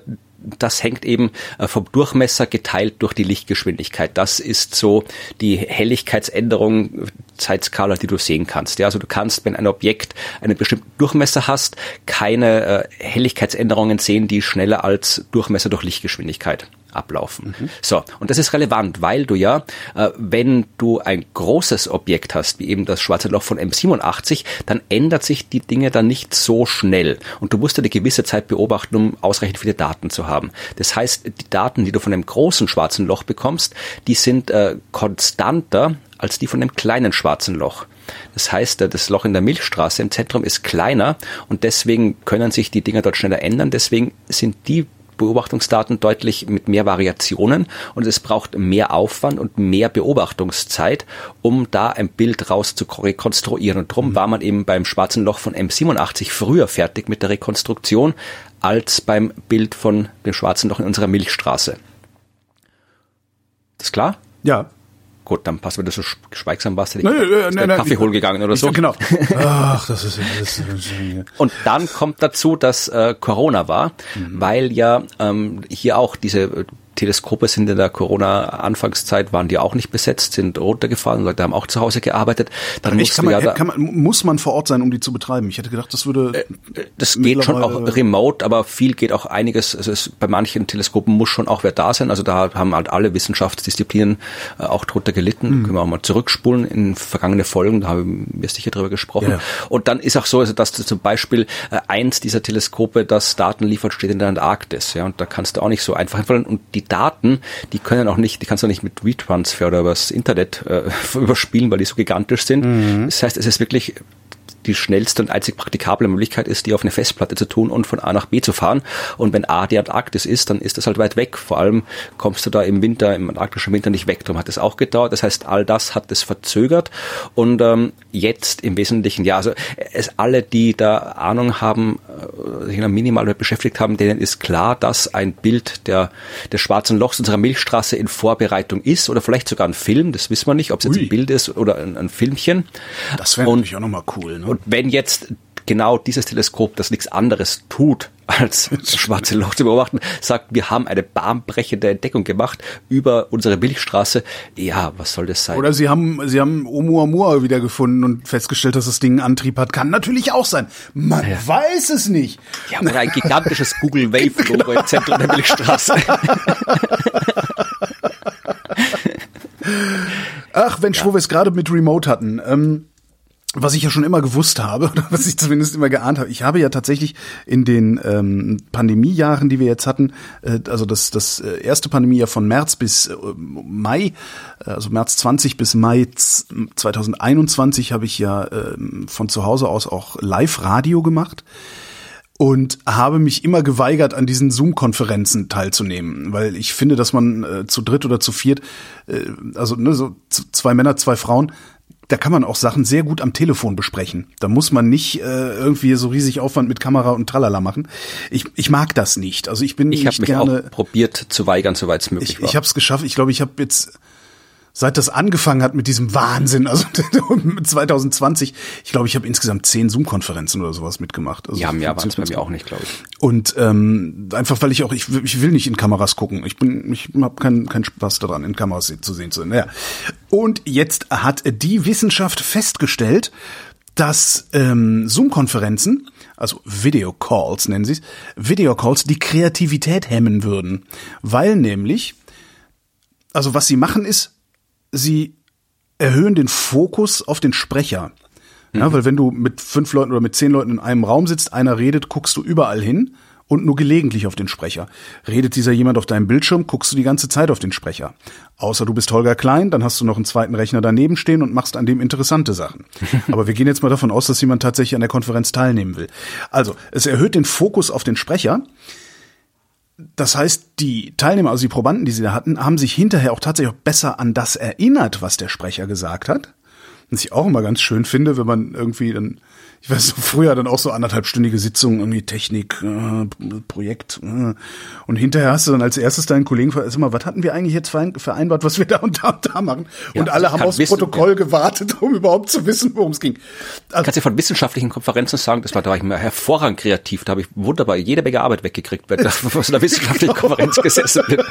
das hängt eben äh, vom Durchmesser geteilt durch die Lichtgeschwindigkeit. Das ist so die Helligkeitsänderung Zeitskala, die du sehen kannst. Ja, also du kannst, wenn ein Objekt einen bestimmten Durchmesser hast, keine äh, Helligkeitsänderungen sehen, die schneller als Durchmesser durch Lichtgeschwindigkeit ablaufen. Mhm. So, und das ist relevant, weil du ja, äh, wenn du ein großes Objekt hast, wie eben das schwarze Loch von M87, dann ändert sich die Dinge dann nicht so schnell. Und du musst eine gewisse Zeit beobachten, um ausreichend viele Daten zu haben. Das heißt, die Daten, die du von einem großen schwarzen Loch bekommst, die sind äh, konstanter als die von einem kleinen schwarzen Loch. Das heißt, das Loch in der Milchstraße im Zentrum ist kleiner und deswegen können sich die Dinger dort schneller ändern. Deswegen sind die Beobachtungsdaten deutlich mit mehr Variationen und es braucht mehr Aufwand und mehr Beobachtungszeit, um da ein Bild raus zu rekonstruieren. Und darum mhm. war man eben beim schwarzen Loch von M87 früher fertig mit der Rekonstruktion als beim Bild von dem schwarzen Loch in unserer Milchstraße. Das klar? Ja. Gut, dann passt, wenn du so schweigsam warst, hätte ich nein, nein, nein, Kaffee holen gegangen oder so. Genau. [laughs] Ach, das ist, das ist Und dann kommt dazu, dass äh, Corona war, mhm. weil ja ähm, hier auch diese Teleskope sind in der Corona-Anfangszeit, waren die auch nicht besetzt, sind runtergefahren, Leute haben auch zu Hause gearbeitet. Dann kann man, ja da, man, muss man vor Ort sein, um die zu betreiben? Ich hätte gedacht, das würde... Äh, das geht schon auch remote, aber viel geht auch einiges, also es, bei manchen Teleskopen muss schon auch wer da sein, also da haben halt alle Wissenschaftsdisziplinen äh, auch drunter gelitten. Mhm. Können wir auch mal zurückspulen in vergangene Folgen, da haben wir sicher drüber gesprochen. Ja. Und dann ist auch so, also dass zum Beispiel äh, eins dieser Teleskope, das Daten liefert, steht in der Antarktis, ja, und da kannst du auch nicht so einfach einfallen und die Daten, die können auch nicht, die kannst du nicht mit WeTransfer oder übers Internet äh, [laughs] überspielen, weil die so gigantisch sind. Mhm. Das heißt, es ist wirklich die schnellste und einzig praktikable Möglichkeit ist, die auf eine Festplatte zu tun und von A nach B zu fahren. Und wenn A die Antarktis ist, dann ist das halt weit weg. Vor allem kommst du da im Winter, im antarktischen Winter nicht weg. Darum hat es auch gedauert. Das heißt, all das hat es verzögert. Und ähm, jetzt im Wesentlichen, ja, also es alle, die da Ahnung haben, äh, sich minimal beschäftigt haben, denen ist klar, dass ein Bild der, des schwarzen Lochs unserer Milchstraße in Vorbereitung ist oder vielleicht sogar ein Film, das wissen wir nicht, ob es jetzt ein Bild ist oder ein, ein Filmchen. Das wäre natürlich auch nochmal cool. Ne? Und wenn jetzt genau dieses Teleskop, das nichts anderes tut, als [laughs] schwarze Loch zu beobachten, sagt, wir haben eine bahnbrechende Entdeckung gemacht über unsere Milchstraße. Ja, was soll das sein? Oder sie haben, sie haben Oumuamua wiedergefunden und festgestellt, dass das Ding einen Antrieb hat. Kann natürlich auch sein. Man ja. weiß es nicht. Ja, oder ein gigantisches [laughs] Google Wave Logo genau. im Zentrum der Milchstraße. [laughs] Ach, wenn ja. wo wir es gerade mit Remote hatten. Ähm, was ich ja schon immer gewusst habe, [laughs] oder was ich zumindest immer geahnt habe. Ich habe ja tatsächlich in den ähm, Pandemiejahren, die wir jetzt hatten, äh, also das, das äh, erste Pandemiejahr von März bis äh, Mai, äh, also März 20 bis Mai 2021 habe ich ja äh, von zu Hause aus auch Live-Radio gemacht und habe mich immer geweigert, an diesen Zoom-Konferenzen teilzunehmen, weil ich finde, dass man äh, zu dritt oder zu viert, äh, also ne, so zwei Männer, zwei Frauen, da kann man auch Sachen sehr gut am Telefon besprechen. Da muss man nicht äh, irgendwie so riesig Aufwand mit Kamera und Tralala machen. Ich, ich mag das nicht. Also ich bin ich nicht mich gerne. Auch probiert zu weigern, soweit es möglich ich, war. Ich habe es geschafft. Ich glaube, ich habe jetzt seit das angefangen hat mit diesem Wahnsinn, also [laughs] 2020, ich glaube, ich habe insgesamt zehn Zoom-Konferenzen oder sowas mitgemacht. Also ja, mehr waren es bei mir auch nicht, glaube ich. Und ähm, einfach, weil ich auch, ich, ich will nicht in Kameras gucken. Ich bin, ich habe keinen keinen Spaß daran, in Kameras zu sehen zu sein. Naja. Und jetzt hat die Wissenschaft festgestellt, dass ähm, Zoom-Konferenzen, also Video-Calls nennen sie es, Video-Calls die Kreativität hemmen würden. Weil nämlich, also was sie machen ist, sie erhöhen den Fokus auf den Sprecher. Ja, mhm. weil wenn du mit fünf Leuten oder mit zehn Leuten in einem Raum sitzt, einer redet, guckst du überall hin und nur gelegentlich auf den Sprecher. Redet dieser jemand auf deinem Bildschirm, guckst du die ganze Zeit auf den Sprecher. Außer du bist Holger Klein, dann hast du noch einen zweiten Rechner daneben stehen und machst an dem interessante Sachen. [laughs] Aber wir gehen jetzt mal davon aus, dass jemand tatsächlich an der Konferenz teilnehmen will. Also, es erhöht den Fokus auf den Sprecher das heißt, die Teilnehmer, also die Probanden, die sie da hatten, haben sich hinterher auch tatsächlich auch besser an das erinnert, was der Sprecher gesagt hat. Was ich auch immer ganz schön finde, wenn man irgendwie dann ich weiß früher dann auch so anderthalbstündige Sitzungen, irgendwie Technik, äh, Projekt. Äh. Und hinterher hast du dann als erstes deinen Kollegen gefragt, sag mal, was hatten wir eigentlich jetzt vereinbart, was wir da und da und da machen? Ja, und alle haben aufs wissen, Protokoll ja. gewartet, um überhaupt zu wissen, worum es ging. Also, Kannst du von wissenschaftlichen Konferenzen sagen, das war da war ich immer hervorragend kreativ, da habe ich wunderbar jede Menge Arbeit weggekriegt, wenn da [laughs] aus einer wissenschaftlichen Konferenz gesessen bin.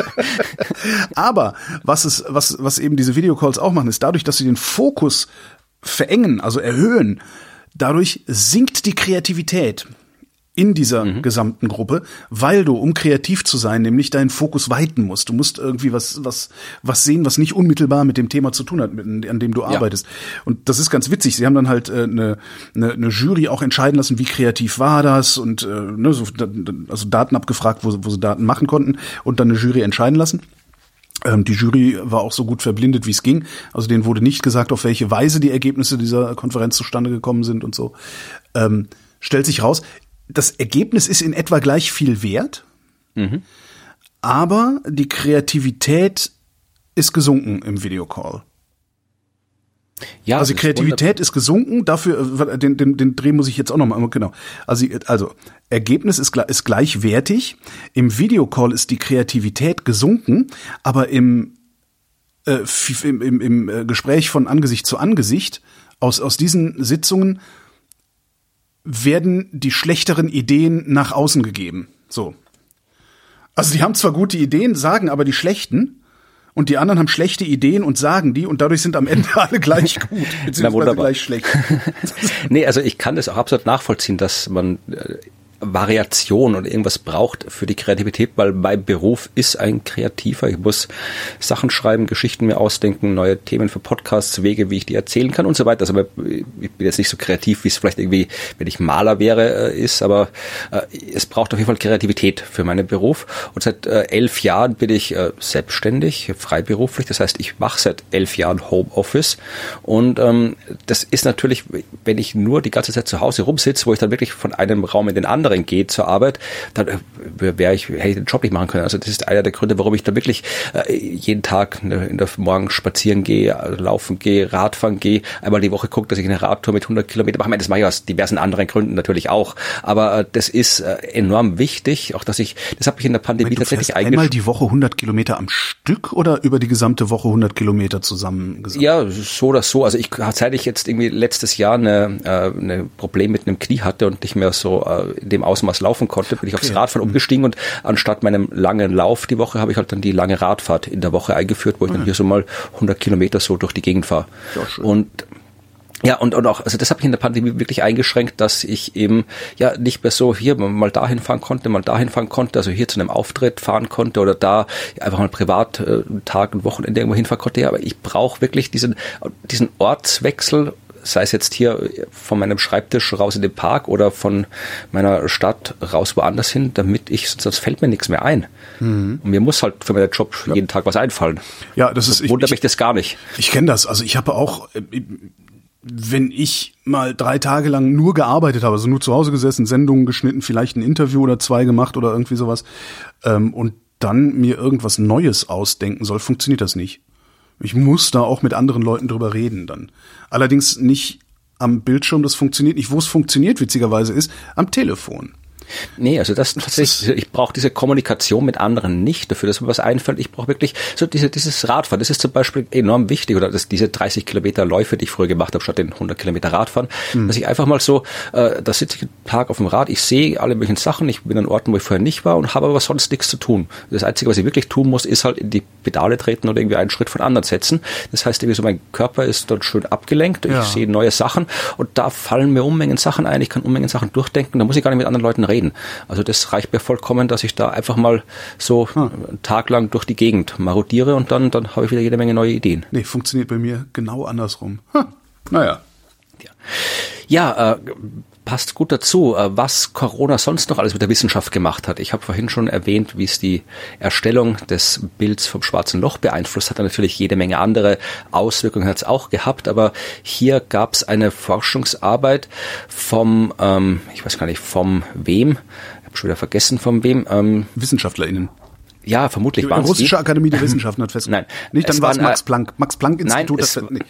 [laughs] Aber was es, was, was eben diese Videocalls auch machen, ist dadurch, dass sie den Fokus verengen, also erhöhen, Dadurch sinkt die Kreativität in dieser mhm. gesamten Gruppe, weil du, um kreativ zu sein, nämlich deinen Fokus weiten musst. Du musst irgendwie was, was, was sehen, was nicht unmittelbar mit dem Thema zu tun hat, mit, an dem du ja. arbeitest. Und das ist ganz witzig. Sie haben dann halt äh, eine, eine, eine Jury auch entscheiden lassen, wie kreativ war das und äh, ne, so, also Daten abgefragt, wo, wo sie Daten machen konnten und dann eine Jury entscheiden lassen. Ähm, die Jury war auch so gut verblindet, wie es ging. Also denen wurde nicht gesagt, auf welche Weise die Ergebnisse dieser Konferenz zustande gekommen sind und so. Ähm, stellt sich raus, das Ergebnis ist in etwa gleich viel wert, mhm. aber die Kreativität ist gesunken im Videocall. Ja, also Kreativität ist gesunken, dafür äh, den, den, den Dreh muss ich jetzt auch noch mal genau. Also also Ergebnis ist ist gleichwertig. Im Videocall ist die Kreativität gesunken, aber im äh, im, im, im äh, Gespräch von Angesicht zu Angesicht aus aus diesen Sitzungen werden die schlechteren Ideen nach außen gegeben. So. Also die haben zwar gute Ideen, sagen aber die schlechten und die anderen haben schlechte Ideen und sagen die und dadurch sind am Ende [laughs] alle gleich gut, [laughs] beziehungsweise gleich schlecht. [laughs] nee, also ich kann das auch absolut nachvollziehen, dass man äh, Variation und irgendwas braucht für die Kreativität, weil mein Beruf ist ein Kreativer. Ich muss Sachen schreiben, Geschichten mir ausdenken, neue Themen für Podcasts, Wege, wie ich die erzählen kann und so weiter. Also ich bin jetzt nicht so kreativ, wie es vielleicht irgendwie, wenn ich Maler wäre, äh, ist, aber äh, es braucht auf jeden Fall Kreativität für meinen Beruf. Und seit äh, elf Jahren bin ich selbstständig, freiberuflich. Das heißt, ich mache seit elf Jahren Homeoffice. Und ähm, das ist natürlich, wenn ich nur die ganze Zeit zu Hause rumsitze, wo ich dann wirklich von einem Raum in den anderen anderen geht zur Arbeit, dann äh, wäre ich, hätte ich den Job nicht machen können. Also das ist einer der Gründe, warum ich da wirklich äh, jeden Tag in der Morgen spazieren gehe, laufen gehe, Radfahren gehe, einmal die Woche gucke, dass ich eine Radtour mit 100 Kilometer mache. Das mache ich aus diversen anderen Gründen natürlich auch. Aber äh, das ist enorm wichtig, auch dass ich, das habe ich in der Pandemie tatsächlich eigentlich. Einmal die Woche 100 Kilometer am Stück oder über die gesamte Woche 100 Kilometer zusammen? Ja, so oder so. Also ich, seit ich jetzt irgendwie letztes Jahr eine, eine Problem mit einem Knie hatte und nicht mehr so in dem dem Ausmaß laufen konnte, bin ich aufs Radfahren umgestiegen und anstatt meinem langen Lauf die Woche habe ich halt dann die lange Radfahrt in der Woche eingeführt, wo ich dann ah. hier so mal 100 Kilometer so durch die Gegend fahre. Und ja, und, und auch, also das habe ich in der Pandemie wirklich eingeschränkt, dass ich eben ja nicht mehr so hier mal dahin fahren konnte, mal dahin fahren konnte, also hier zu einem Auftritt fahren konnte oder da einfach mal privat äh, Tag und Wochenende irgendwo hinfahren konnte. Ja, aber ich brauche wirklich diesen, diesen Ortswechsel sei es jetzt hier von meinem Schreibtisch raus in den Park oder von meiner Stadt raus woanders hin, damit ich, sonst fällt mir nichts mehr ein. Mhm. Und mir muss halt für meinen Job ja. jeden Tag was einfallen. Ja, das ist, ich, wundert mich das gar nicht. Ich kenne das. Also ich habe auch, äh, wenn ich mal drei Tage lang nur gearbeitet habe, also nur zu Hause gesessen, Sendungen geschnitten, vielleicht ein Interview oder zwei gemacht oder irgendwie sowas, ähm, und dann mir irgendwas Neues ausdenken soll, funktioniert das nicht. Ich muss da auch mit anderen Leuten drüber reden dann. Allerdings nicht am Bildschirm, das funktioniert nicht. Wo es funktioniert, witzigerweise, ist am Telefon. Nee, also das, tatsächlich, ich brauche diese Kommunikation mit anderen nicht dafür, dass mir was einfällt. Ich brauche wirklich so diese, dieses Radfahren. Das ist zum Beispiel enorm wichtig oder dass diese 30 Kilometer Läufe, die ich früher gemacht habe, statt den 100 Kilometer Radfahren, mhm. dass ich einfach mal so, äh, da sitze ich einen Tag auf dem Rad, ich sehe alle möglichen Sachen, ich bin an Orten, wo ich vorher nicht war und habe aber sonst nichts zu tun. Das Einzige, was ich wirklich tun muss, ist halt in die Pedale treten oder irgendwie einen Schritt von anderen setzen. Das heißt, irgendwie so mein Körper ist dort schön abgelenkt, ich ja. sehe neue Sachen und da fallen mir Unmengen Sachen ein, ich kann Unmengen Sachen durchdenken, da muss ich gar nicht mit anderen Leuten reden. Also das reicht mir vollkommen, dass ich da einfach mal so hm. einen Tag lang durch die Gegend marodiere und dann, dann habe ich wieder jede Menge neue Ideen. Nee, funktioniert bei mir genau andersrum. Hm. Naja. Ja, ja äh, passt gut dazu, äh, was Corona sonst noch alles mit der Wissenschaft gemacht hat. Ich habe vorhin schon erwähnt, wie es die Erstellung des Bilds vom schwarzen Loch beeinflusst hat. Natürlich jede Menge andere Auswirkungen hat es auch gehabt, aber hier gab es eine Forschungsarbeit vom, ähm, ich weiß gar nicht, vom wem, ich habe schon wieder vergessen vom wem. Ähm, WissenschaftlerInnen. Ja, vermutlich waren es Die russische Akademie der Wissenschaften hat [laughs] festgestellt. Nein, nicht, dann war es Max Planck. Max Planck Institut. Nein, es, nee.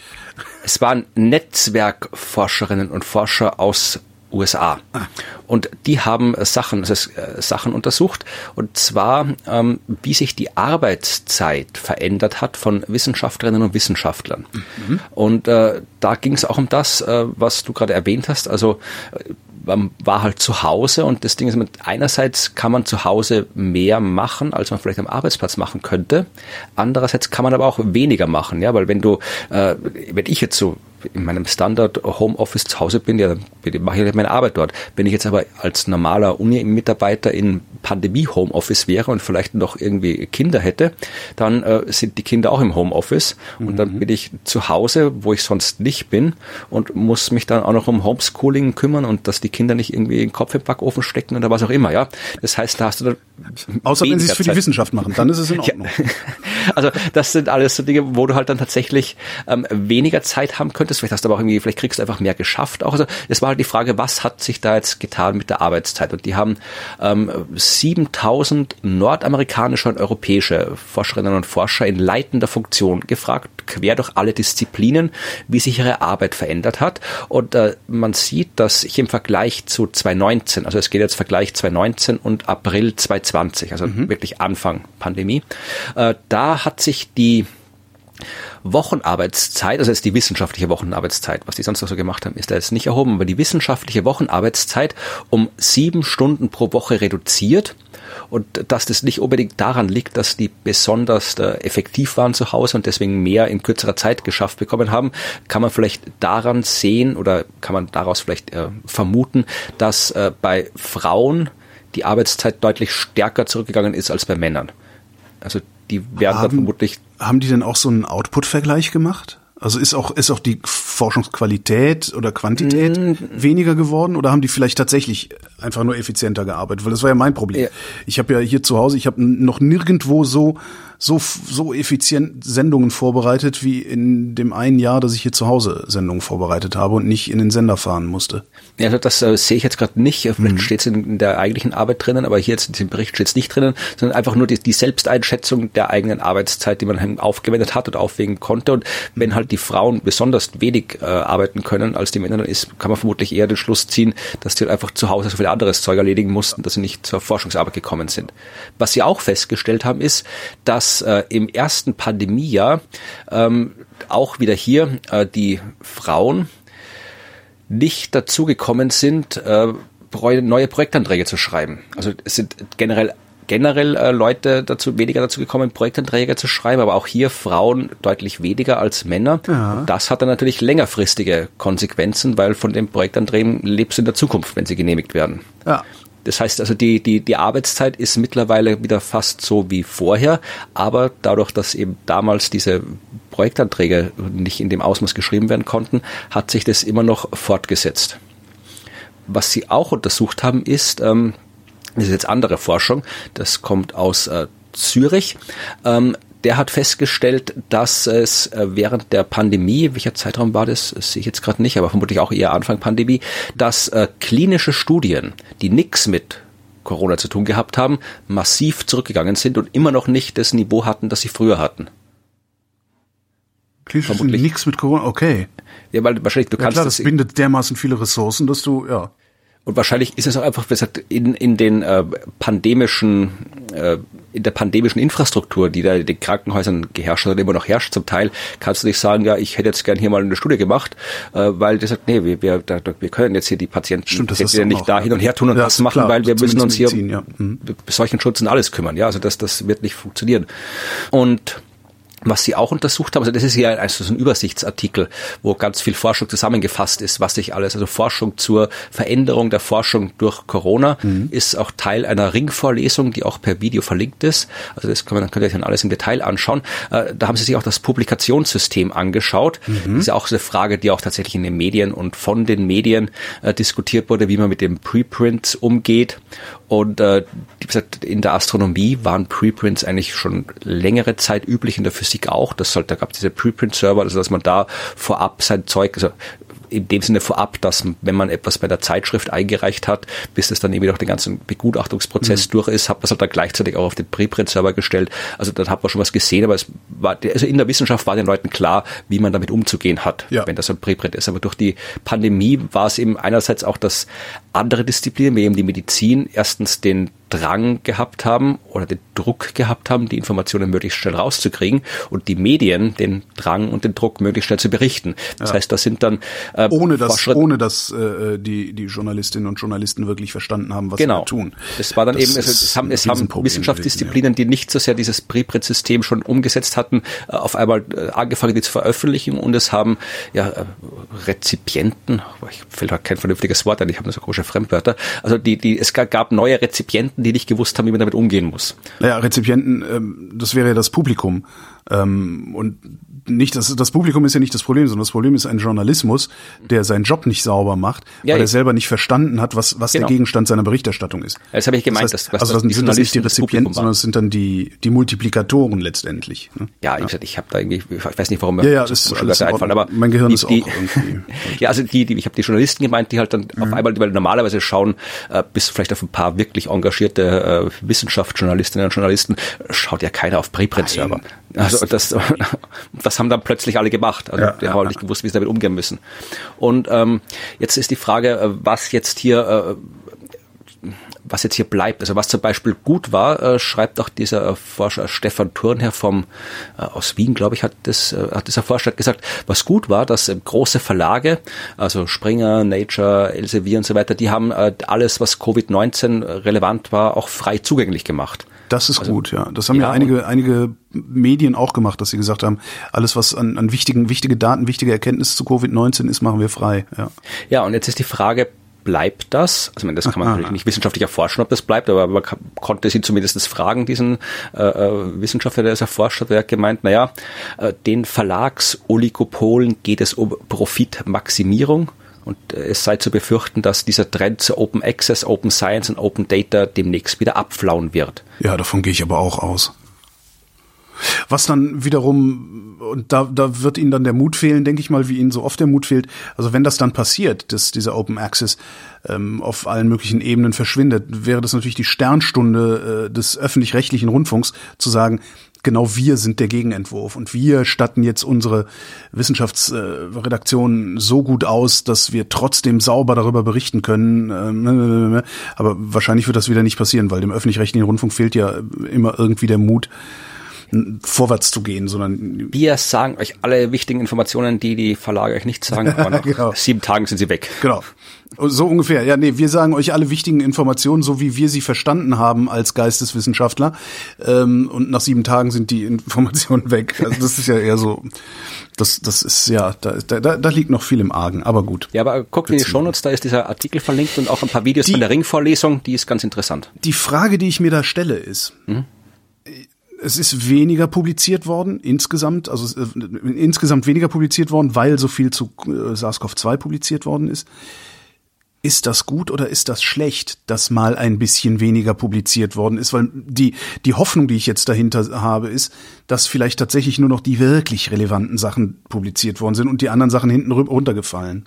es waren Netzwerkforscherinnen und Forscher aus USA. Ah. Und die haben Sachen, das ist, äh, Sachen untersucht. Und zwar, ähm, wie sich die Arbeitszeit verändert hat von Wissenschaftlerinnen und Wissenschaftlern. Mhm. Und äh, da ging es auch um das, äh, was du gerade erwähnt hast. Also äh, man war halt zu Hause und das Ding ist, einerseits kann man zu Hause mehr machen, als man vielleicht am Arbeitsplatz machen könnte. Andererseits kann man aber auch weniger machen, ja, weil wenn du, äh, wenn ich jetzt so in meinem Standard Homeoffice zu Hause bin, ja, dann mache ich halt meine Arbeit dort. Wenn ich jetzt aber als normaler Uni-Mitarbeiter in Pandemie-Homeoffice wäre und vielleicht noch irgendwie Kinder hätte, dann äh, sind die Kinder auch im Homeoffice mhm. und dann mhm. bin ich zu Hause, wo ich sonst nicht bin und muss mich dann auch noch um Homeschooling kümmern und dass die Kinder nicht irgendwie den Kopf im Backofen stecken oder was auch immer, ja. Das heißt, da hast du dann Außer wenn sie es für Zeit. die Wissenschaft machen, dann ist es in [laughs] Ordnung. Ja. [laughs] Also das sind alles so Dinge, wo du halt dann tatsächlich ähm, weniger Zeit haben könntest. Vielleicht hast du aber auch irgendwie, vielleicht kriegst du einfach mehr geschafft. Auch also es war halt die Frage, was hat sich da jetzt getan mit der Arbeitszeit? Und die haben ähm, 7000 nordamerikanische und europäische Forscherinnen und Forscher in leitender Funktion gefragt, quer durch alle Disziplinen, wie sich ihre Arbeit verändert hat. Und äh, man sieht, dass ich im Vergleich zu 2019, also es geht jetzt Vergleich 2019 und April 2020, also mhm. wirklich Anfang Pandemie, äh, da hat sich die Wochenarbeitszeit, also ist die wissenschaftliche Wochenarbeitszeit, was die sonst noch so gemacht haben, ist da jetzt nicht erhoben, aber die wissenschaftliche Wochenarbeitszeit um sieben Stunden pro Woche reduziert und dass das nicht unbedingt daran liegt, dass die besonders effektiv waren zu Hause und deswegen mehr in kürzerer Zeit geschafft bekommen haben, kann man vielleicht daran sehen oder kann man daraus vielleicht äh, vermuten, dass äh, bei Frauen die Arbeitszeit deutlich stärker zurückgegangen ist als bei Männern. Also die werden haben, dann vermutlich. Haben die denn auch so einen Output-Vergleich gemacht? Also ist auch, ist auch die Forschungsqualität oder Quantität mm. weniger geworden oder haben die vielleicht tatsächlich einfach nur effizienter gearbeitet? Weil das war ja mein Problem. Ja. Ich habe ja hier zu Hause, ich habe noch nirgendwo so so, so effizient Sendungen vorbereitet wie in dem einen Jahr, dass ich hier zu Hause Sendungen vorbereitet habe und nicht in den Sender fahren musste. Ja, also das äh, sehe ich jetzt gerade nicht. Vielleicht mhm. steht es in, der eigentlichen Arbeit drinnen, aber hier jetzt in diesem Bericht steht es nicht drinnen, sondern einfach nur die, die, Selbsteinschätzung der eigenen Arbeitszeit, die man aufgewendet hat oder aufwägen konnte. Und wenn halt die Frauen besonders wenig äh, arbeiten können als die Männer, dann ist, kann man vermutlich eher den Schluss ziehen, dass die halt einfach zu Hause so viel anderes Zeug erledigen mussten, dass sie nicht zur Forschungsarbeit gekommen sind. Was sie auch festgestellt haben, ist, dass dass äh, im ersten Pandemiejahr ähm, auch wieder hier äh, die Frauen nicht dazugekommen sind, äh, neue Projektanträge zu schreiben. Also es sind generell generell äh, Leute dazu weniger dazu gekommen, Projektanträge zu schreiben, aber auch hier Frauen deutlich weniger als Männer. Ja. Das hat dann natürlich längerfristige Konsequenzen, weil von den Projektanträgen lebst du in der Zukunft, wenn sie genehmigt werden. Ja. Das heißt also, die, die, die Arbeitszeit ist mittlerweile wieder fast so wie vorher, aber dadurch, dass eben damals diese Projektanträge nicht in dem Ausmaß geschrieben werden konnten, hat sich das immer noch fortgesetzt. Was sie auch untersucht haben, ist, ähm, das ist jetzt andere Forschung, das kommt aus äh, Zürich, ähm, der hat festgestellt, dass es äh, während der Pandemie, welcher Zeitraum war das, das sehe ich jetzt gerade nicht, aber vermutlich auch eher Anfang Pandemie, dass äh, klinische Studien, die nichts mit Corona zu tun gehabt haben, massiv zurückgegangen sind und immer noch nicht das Niveau hatten, das sie früher hatten. Klinische Studien nichts mit Corona, okay. Ja, weil wahrscheinlich du ja, kannst klar, das, das bindet dermaßen viele Ressourcen, dass du ja Und wahrscheinlich ist es auch einfach, wie gesagt, in, in den äh, pandemischen, äh, in der pandemischen Infrastruktur, die da in den Krankenhäusern geherrscht hat und immer noch herrscht zum Teil, kannst du nicht sagen, ja, ich hätte jetzt gern hier mal eine Studie gemacht, äh, weil die sagt, nee, wir, wir, da, wir können jetzt hier die Patienten Stimmt, das Patienten nicht auch, da hin und her tun und ja, das machen, klar, weil wir müssen uns Medizin, hier ja. mhm. solchen Schutz und alles kümmern. Ja, also das, das wird nicht funktionieren. Und was sie auch untersucht haben, also das ist ja also so ein Übersichtsartikel, wo ganz viel Forschung zusammengefasst ist, was sich alles, also Forschung zur Veränderung der Forschung durch Corona mhm. ist auch Teil einer Ringvorlesung, die auch per Video verlinkt ist. Also das kann man, könnt ihr euch dann alles im Detail anschauen. Äh, da haben sie sich auch das Publikationssystem angeschaut. Mhm. Das ist ja auch so eine Frage, die auch tatsächlich in den Medien und von den Medien äh, diskutiert wurde, wie man mit dem Preprints umgeht. Und äh, wie gesagt, in der Astronomie waren Preprints eigentlich schon längere Zeit üblich, in der Physik auch. Das sollte, da gab es diese Preprint-Server, also dass man da vorab sein Zeug, also in dem Sinne vorab, dass wenn man etwas bei der Zeitschrift eingereicht hat, bis es dann eben durch den ganzen Begutachtungsprozess mhm. durch ist, hat man es halt dann gleichzeitig auch auf den Preprint-Server gestellt. Also dann hat man schon was gesehen, aber es war, also in der Wissenschaft war den Leuten klar, wie man damit umzugehen hat, ja. wenn das ein Preprint ist. Aber durch die Pandemie war es eben einerseits auch, dass andere Disziplinen, wie eben die Medizin, erstens den Drang gehabt haben oder den Druck gehabt haben, die Informationen möglichst schnell rauszukriegen und die Medien den Drang und den Druck möglichst schnell zu berichten. Das ja. heißt, das sind dann äh, ohne dass ohne dass äh, die die Journalistinnen und Journalisten wirklich verstanden haben, was genau. sie tun. Das war dann das eben also es haben es haben Wissenschaftsdisziplinen, die nicht so sehr dieses Preprint-System schon umgesetzt hatten, äh, auf einmal äh, angefangen die zu veröffentlichen und es haben ja äh, Rezipienten, ich fällt halt kein vernünftiges Wort ein, ich habe nur so komische Fremdwörter. Also die die es gab neue Rezipienten die nicht gewusst haben, wie man damit umgehen muss. Naja, Rezipienten, ähm, das wäre ja das Publikum. Ähm, und nicht das, das Publikum ist ja nicht das Problem, sondern das Problem ist ein Journalismus, der seinen Job nicht sauber macht, ja, weil er selber nicht verstanden hat, was, was genau. der Gegenstand seiner Berichterstattung ist. Das habe ich gemeint. Das heißt, dass, also das sind das nicht die Rezipienten, sondern es sind dann die, die Multiplikatoren letztendlich. Ne? Ja, ja, ich, ich habe da irgendwie, ich weiß nicht, warum mir ja, ja, das ist einfallen, aber mein Gehirn die, ist auch die, irgendwie. [laughs] ja, also die, die ich habe die Journalisten gemeint, die halt dann mhm. auf einmal, weil normalerweise schauen, äh, bis vielleicht auf ein paar wirklich engagierte äh, Wissenschaftsjournalistinnen und Journalisten, schaut ja keiner auf Preprint-Server. Also das, [laughs] das haben dann plötzlich alle gemacht. Also ja, die haben ja, nicht gewusst, wie sie damit umgehen müssen. Und ähm, jetzt ist die Frage, äh, was jetzt hier äh, was jetzt hier bleibt. Also was zum Beispiel gut war, äh, schreibt auch dieser äh, Forscher Stefan Thurnherr vom äh, aus Wien, glaube ich, hat das äh, hat dieser Forscher gesagt, was gut war, dass große Verlage, also Springer, Nature, Elsevier und so weiter, die haben alles, was Covid-19 relevant war, auch frei zugänglich gemacht. Das ist also, gut, ja. Das haben ja, ja einige, einige Medien auch gemacht, dass sie gesagt haben, alles was an, an wichtigen, wichtige Daten, wichtige Erkenntnisse zu Covid-19 ist, machen wir frei. Ja. ja, und jetzt ist die Frage, bleibt das? Also das kann man natürlich nicht wissenschaftlich erforschen, ob das bleibt, aber man konnte sie zumindest fragen, diesen äh, äh, Wissenschaftler, der es erforscht hat, der hat gemeint, naja, äh, den Verlagsoligopolen geht es um Profitmaximierung und äh, es sei zu befürchten, dass dieser Trend zu Open Access, Open Science und Open Data demnächst wieder abflauen wird. Ja, davon gehe ich aber auch aus. Was dann wiederum, und da, da wird ihnen dann der Mut fehlen, denke ich mal, wie ihnen so oft der Mut fehlt. Also wenn das dann passiert, dass dieser Open Access ähm, auf allen möglichen Ebenen verschwindet, wäre das natürlich die Sternstunde äh, des öffentlich-rechtlichen Rundfunks, zu sagen, genau wir sind der Gegenentwurf und wir statten jetzt unsere Wissenschaftsredaktion so gut aus, dass wir trotzdem sauber darüber berichten können. Ähm, aber wahrscheinlich wird das wieder nicht passieren, weil dem öffentlich-rechtlichen Rundfunk fehlt ja immer irgendwie der Mut, vorwärts zu gehen, sondern wir sagen euch alle wichtigen Informationen, die die Verlage euch nicht sagen, aber [laughs] nach genau. sieben Tagen sind sie weg. Genau. So ungefähr. Ja, nee, wir sagen euch alle wichtigen Informationen, so wie wir sie verstanden haben als Geisteswissenschaftler. Ähm, und nach sieben Tagen sind die Informationen weg. Also das ist ja eher so, das, das ist ja, da, da, da liegt noch viel im Argen, aber gut. Ja, aber guckt in die Shownotes, da ist dieser Artikel verlinkt und auch ein paar Videos die, von der Ringvorlesung, die ist ganz interessant. Die Frage, die ich mir da stelle, ist, mhm es ist weniger publiziert worden insgesamt, also äh, insgesamt weniger publiziert worden, weil so viel zu äh, SARS-CoV-2 publiziert worden ist. Ist das gut oder ist das schlecht, dass mal ein bisschen weniger publiziert worden ist? Weil die, die Hoffnung, die ich jetzt dahinter habe, ist, dass vielleicht tatsächlich nur noch die wirklich relevanten Sachen publiziert worden sind und die anderen Sachen hinten runtergefallen.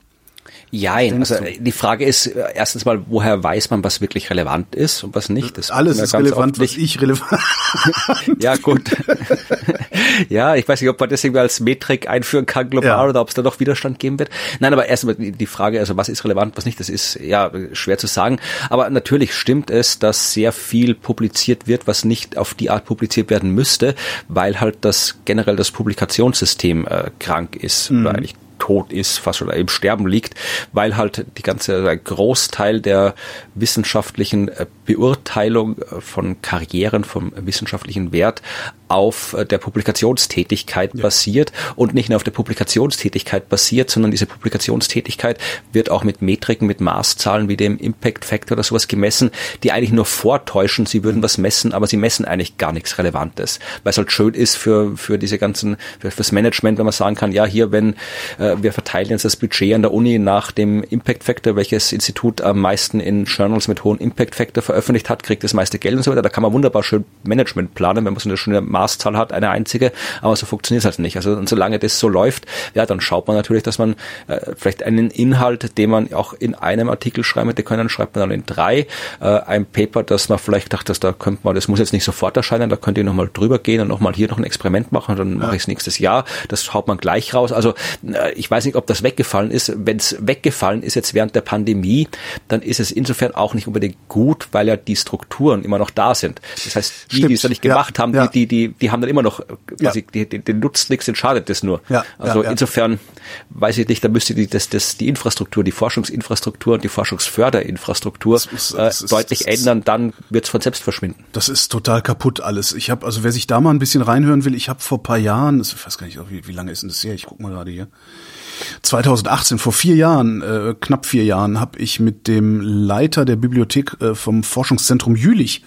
Ja, also du? die Frage ist äh, erstens mal, woher weiß man, was wirklich relevant ist und was nicht? Das Alles ist relevant, was ich relevant. [laughs] [laughs] ja, gut. [laughs] ja, ich weiß nicht, ob man das irgendwie als Metrik einführen kann global ja. oder ob es da doch Widerstand geben wird. Nein, aber erstmal die Frage, also was ist relevant, was nicht, das ist ja schwer zu sagen. Aber natürlich stimmt es, dass sehr viel publiziert wird, was nicht auf die Art publiziert werden müsste, weil halt das generell das Publikationssystem äh, krank ist mhm. oder eigentlich tot ist, fast oder im Sterben liegt, weil halt die ganze ein Großteil der wissenschaftlichen äh, Beurteilung äh, von Karrieren vom wissenschaftlichen Wert auf äh, der Publikationstätigkeit ja. basiert und nicht nur auf der Publikationstätigkeit basiert, sondern diese Publikationstätigkeit wird auch mit Metriken, mit Maßzahlen wie dem Impact Factor oder sowas gemessen, die eigentlich nur vortäuschen, sie würden was messen, aber sie messen eigentlich gar nichts Relevantes, weil es halt schön ist für, für diese ganzen, für, fürs Management, wenn man sagen kann, ja, hier, wenn äh, wir verteilen jetzt das Budget an der Uni nach dem Impact Factor, welches Institut am meisten in Journals mit hohem Impact Factor veröffentlicht hat, kriegt das meiste Geld und so weiter, da kann man wunderbar schön Management planen, wenn man so eine schöne Maßzahl hat, eine einzige, aber so funktioniert es halt nicht. Also und solange das so läuft, ja, dann schaut man natürlich, dass man äh, vielleicht einen Inhalt, den man auch in einem Artikel schreiben hätte können, schreibt man dann in drei. Äh, ein Paper, das man vielleicht dachte, dass da könnte man, das muss jetzt nicht sofort erscheinen, da könnt ihr nochmal drüber gehen und nochmal hier noch ein Experiment machen und dann ja. mache ich es nächstes Jahr. Das haut man gleich raus. Also äh, ich weiß nicht, ob das weggefallen ist. Wenn es weggefallen ist jetzt während der Pandemie, dann ist es insofern auch nicht unbedingt gut, weil ja die Strukturen immer noch da sind. Das heißt, die, Stimmt. die es da nicht gemacht ja. haben, ja. die, die, die haben dann immer noch quasi, ja. die, den nutzt nichts, den schadet das nur. Ja. Also insofern weiß ich nicht, da müsste die, das, das, die Infrastruktur, die Forschungsinfrastruktur und die Forschungsförderinfrastruktur das ist, das äh, deutlich ist, ändern, dann wird es von selbst verschwinden. Das ist total kaputt alles. Ich habe, also wer sich da mal ein bisschen reinhören will, ich habe vor paar Jahren, ich weiß gar nicht, wie, wie lange ist denn das her? Ich guck mal gerade hier. 2018, vor vier Jahren, äh, knapp vier Jahren, habe ich mit dem Leiter der Bibliothek äh, vom Forschungszentrum Jülich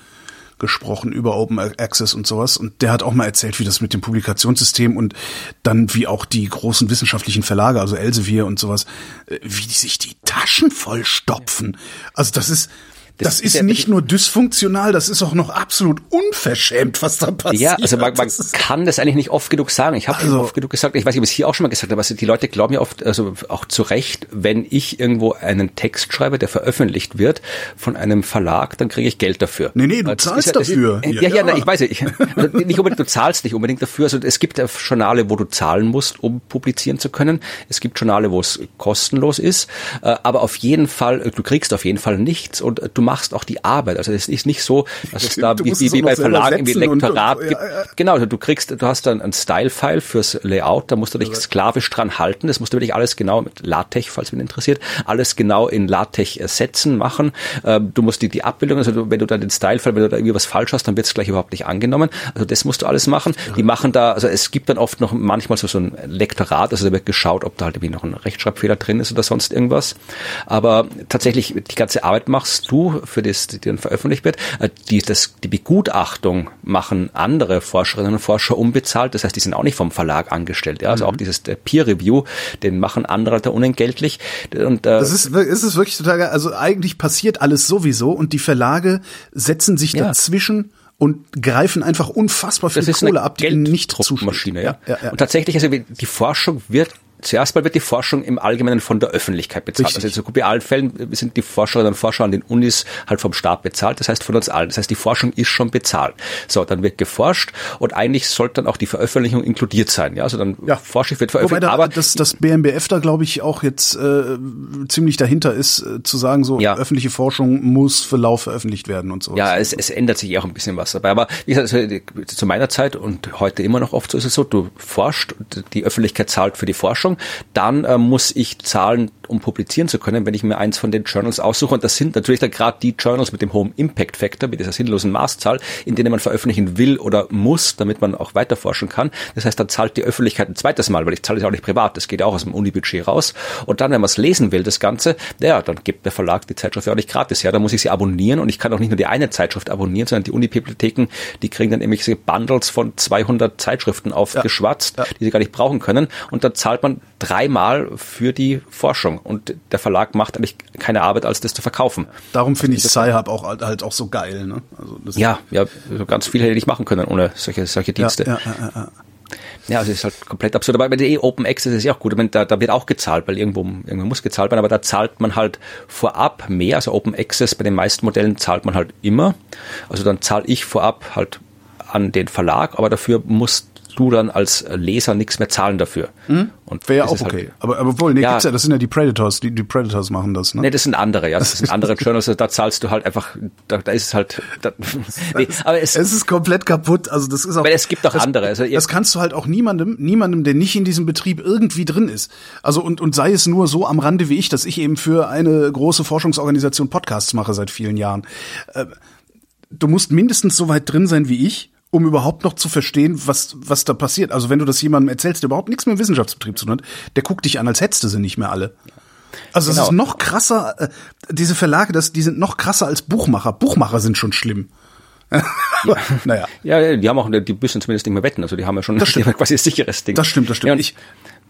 gesprochen über Open Access und sowas. Und der hat auch mal erzählt, wie das mit dem Publikationssystem und dann wie auch die großen wissenschaftlichen Verlage, also Elsevier und sowas, äh, wie sich die Taschen vollstopfen. Also das ist, das, das ist, ist nicht nur dysfunktional, das ist auch noch absolut unverschämt, was da passiert. Ja, also man, [laughs] man kann das eigentlich nicht oft genug sagen. Ich habe also, oft genug gesagt, ich weiß nicht, ob ich es hier auch schon mal gesagt habe, aber die Leute glauben ja oft, also auch zu Recht, wenn ich irgendwo einen Text schreibe, der veröffentlicht wird von einem Verlag, dann kriege ich Geld dafür. Nee, nee, du das zahlst ist, dafür. Ist, ja, ja, ja, na, ich weiß ich, [laughs] also nicht unbedingt, du zahlst nicht unbedingt dafür. Also es gibt Journale, wo du zahlen musst, um publizieren zu können. Es gibt Journale, wo es kostenlos ist. Äh, aber auf jeden Fall, du kriegst auf jeden Fall nichts und du machst auch die Arbeit. Also es ist nicht so, dass es [laughs] da wie, wie, wie bei Verlagen irgendwie Lektorat und, gibt. Ja, ja. Genau, also du kriegst, du hast dann ein Style-File fürs Layout, da musst du dich sklavisch dran halten. Das musst du wirklich alles genau mit LaTeX, falls mich interessiert, alles genau in LaTeX setzen, machen. Ähm, du musst die, die Abbildung, also wenn du dann den Style-File, wenn du da irgendwie was falsch hast, dann wird es gleich überhaupt nicht angenommen. Also das musst du alles machen. Die machen da, also es gibt dann oft noch manchmal so, so ein Lektorat, also da wird geschaut, ob da halt irgendwie noch ein Rechtschreibfehler drin ist oder sonst irgendwas. Aber tatsächlich, die ganze Arbeit machst du für das, die dann veröffentlicht wird. Äh, die, das, die Begutachtung machen andere Forscherinnen und Forscher unbezahlt. Das heißt, die sind auch nicht vom Verlag angestellt. Ja? Also mhm. auch dieses Peer Review, den machen andere da unentgeltlich. Und, äh, das ist, ist es wirklich total. Also eigentlich passiert alles sowieso und die Verlage setzen sich ja. dazwischen und greifen einfach unfassbar viel Kohle ab, die ihnen nicht Maschine, ja. Ja, ja. Und tatsächlich, also die Forschung wird zuerst mal wird die Forschung im Allgemeinen von der Öffentlichkeit bezahlt. Richtig. Also in so gut wie allen Fällen sind die Forscherinnen und Forscher an den Unis halt vom Staat bezahlt, das heißt von uns allen. Das heißt, die Forschung ist schon bezahlt. So, dann wird geforscht und eigentlich sollte dann auch die Veröffentlichung inkludiert sein. Ja, also dann ja. Forschung wird veröffentlicht. Da, aber das, das BMBF da, glaube ich, auch jetzt äh, ziemlich dahinter ist, äh, zu sagen, so ja. öffentliche Forschung muss für Lauf veröffentlicht werden und so. Ja, es, es ändert sich auch ein bisschen was dabei. Aber wie gesagt, also, zu meiner Zeit und heute immer noch oft so ist es so, du forscht, die Öffentlichkeit zahlt für die Forschung, dann äh, muss ich zahlen, um publizieren zu können, wenn ich mir eins von den Journals aussuche. Und das sind natürlich dann gerade die Journals mit dem hohen Impact Factor, mit dieser sinnlosen Maßzahl, in denen man veröffentlichen will oder muss, damit man auch weiter forschen kann. Das heißt, dann zahlt die Öffentlichkeit ein zweites Mal, weil ich zahle es auch nicht privat, das geht auch aus dem Unibudget raus. Und dann, wenn man es lesen will, das Ganze, ja, dann gibt der Verlag die Zeitschrift ja auch nicht gratis her. Da muss ich sie abonnieren und ich kann auch nicht nur die eine Zeitschrift abonnieren, sondern die Unibibliotheken, die kriegen dann irgendwelche Bundles von 200 Zeitschriften aufgeschwatzt, ja, ja. die sie gar nicht brauchen können. Und dann zahlt man dreimal für die Forschung und der Verlag macht eigentlich keine Arbeit, als das zu verkaufen. Darum finde ich Sci-Hub auch halt auch so geil. Ne? Also ja, ja, ganz viel hätte ich machen können ohne solche solche Dienste. Ja, ja, ja, ja. Ja, also es ist halt komplett absurd. Aber bei der Open Access ist ja auch gut. Ich meine, da, da wird auch gezahlt, weil irgendwo, irgendwo muss gezahlt werden, aber da zahlt man halt vorab mehr. Also Open Access bei den meisten Modellen zahlt man halt immer. Also dann zahle ich vorab halt an den Verlag, aber dafür muss du dann als Leser nichts mehr zahlen dafür. Mhm. Und wäre ja auch halt okay. Halt, aber, aber wohl, nee, ja, gibt's ja, das sind ja die Predators, die, die Predators machen das, ne? Nee, das sind andere, ja. Das [laughs] sind andere Journals, da zahlst du halt einfach, da, da ist es halt, da, [laughs] nee, aber es, es ist komplett kaputt, also das ist auch. Weil es gibt auch das, andere. Also das kannst du halt auch niemandem, niemandem, der nicht in diesem Betrieb irgendwie drin ist. Also und, und sei es nur so am Rande wie ich, dass ich eben für eine große Forschungsorganisation Podcasts mache seit vielen Jahren. Äh, du musst mindestens so weit drin sein wie ich, um überhaupt noch zu verstehen, was, was da passiert. Also wenn du das jemandem erzählst, der überhaupt nichts mit dem Wissenschaftsbetrieb zu tun hat, der guckt dich an, als hättest du sie nicht mehr alle. Also es genau. ist noch krasser, äh, diese Verlage, das, die sind noch krasser als Buchmacher. Buchmacher sind schon schlimm. ja. [laughs] naja. Ja, die haben auch, die müssen zumindest nicht mehr wetten. Also die haben ja schon das [laughs] stimmt. quasi ein sicheres Ding. Das stimmt, das stimmt. Ja, ich,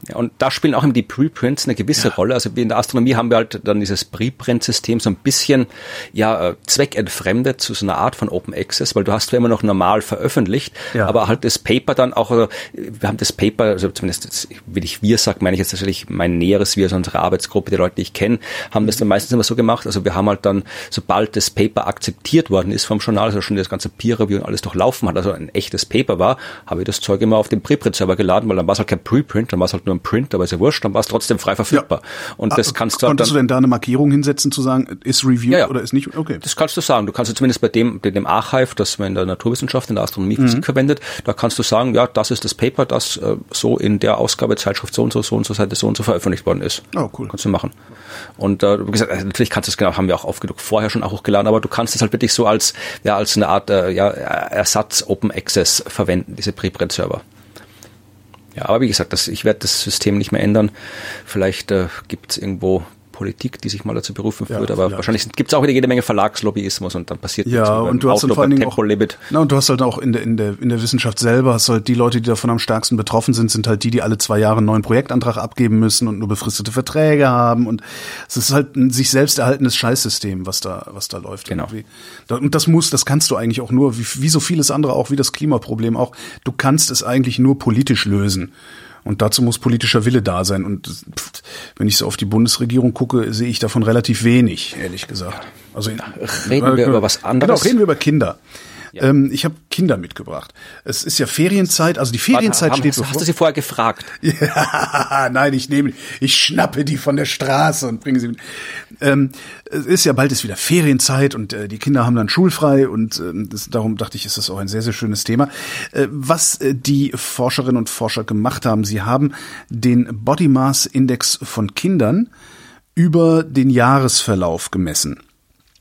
ja, und da spielen auch eben die Preprints eine gewisse ja. Rolle. Also in der Astronomie haben wir halt dann dieses Preprint-System so ein bisschen ja äh, zweckentfremdet zu so einer Art von Open Access, weil du hast zwar immer noch normal veröffentlicht, ja. aber halt das Paper dann auch, also wir haben das Paper, also zumindest will ich wir sagen, meine ich jetzt natürlich mein näheres Wir, also unsere Arbeitsgruppe, die Leute, die ich kenne, haben das dann meistens immer so gemacht. Also wir haben halt dann, sobald das Paper akzeptiert worden ist vom Journal, also schon das ganze Peer Review und alles durchlaufen hat, also ein echtes Paper war, habe ich das Zeug immer auf den Preprint-Server geladen, weil dann war es halt kein Preprint, dann war es halt nur ein Print, aber ist ja wurscht, dann war es trotzdem frei verfügbar. Ja. Und das ah, kannst du Konntest dann, du denn da eine Markierung hinsetzen, zu sagen, ist Review ja, ja. oder ist nicht? Okay. Das kannst du sagen. Du kannst zumindest bei dem, bei dem Archive, das man in der Naturwissenschaft, in der Astronomie Physik mhm. verwendet, da kannst du sagen, ja, das ist das Paper, das äh, so in der Ausgabe Zeitschrift so und so, so und so Seite so und so veröffentlicht worden ist. Oh, cool. Kannst du machen. Und äh, wie gesagt, also natürlich kannst du es genau, haben wir auch oft genug vorher schon auch hochgeladen, aber du kannst es halt wirklich so als, ja, als eine Art äh, ja, Ersatz Open Access verwenden, diese Preprint-Server. Ja, aber wie gesagt, das, ich werde das System nicht mehr ändern. Vielleicht äh, gibt es irgendwo Politik, die sich mal dazu berufen führt, ja, aber ja. wahrscheinlich gibt es auch wieder jede Menge Verlagslobbyismus und dann passiert ja und du hast dann vor allen Dingen auch, na, und du hast halt auch in der in der in der Wissenschaft selber hast halt die Leute, die davon am stärksten betroffen sind, sind halt die, die alle zwei Jahre einen neuen Projektantrag abgeben müssen und nur befristete Verträge haben und es ist halt ein sich selbst erhaltenes Scheißsystem, was da was da läuft genau. Irgendwie. Und das muss, das kannst du eigentlich auch nur wie, wie so vieles andere auch wie das Klimaproblem auch. Du kannst es eigentlich nur politisch lösen. Und dazu muss politischer Wille da sein. Und pff, wenn ich so auf die Bundesregierung gucke, sehe ich davon relativ wenig, ehrlich gesagt. Also reden wir über was anderes. Genau, reden wir über Kinder. Ja. Ähm, ich habe Kinder mitgebracht. Es ist ja Ferienzeit, also die Ferienzeit Warte, steht hast, bevor. Hast du sie vorher gefragt? [laughs] Ja, nein, ich nehme, ich schnappe die von der Straße und bringe sie mit. Ähm, es ist ja bald ist wieder Ferienzeit und äh, die Kinder haben dann schulfrei und äh, das, darum dachte ich, ist das auch ein sehr, sehr schönes Thema. Äh, was äh, die Forscherinnen und Forscher gemacht haben, sie haben den Body Mass Index von Kindern über den Jahresverlauf gemessen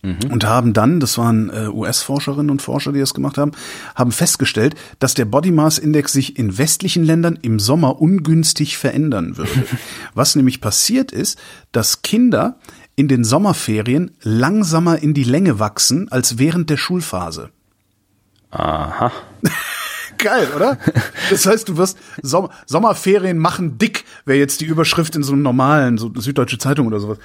mhm. und haben dann, das waren äh, US-Forscherinnen und Forscher, die das gemacht haben, haben festgestellt, dass der Body Mass Index sich in westlichen Ländern im Sommer ungünstig verändern würde. [laughs] Was nämlich passiert ist, dass Kinder in den Sommerferien langsamer in die Länge wachsen als während der Schulphase. Aha. [laughs] Geil, oder? Das heißt, du wirst Som Sommerferien machen dick, wäre jetzt die Überschrift in so einem normalen, so Süddeutsche Zeitung oder sowas.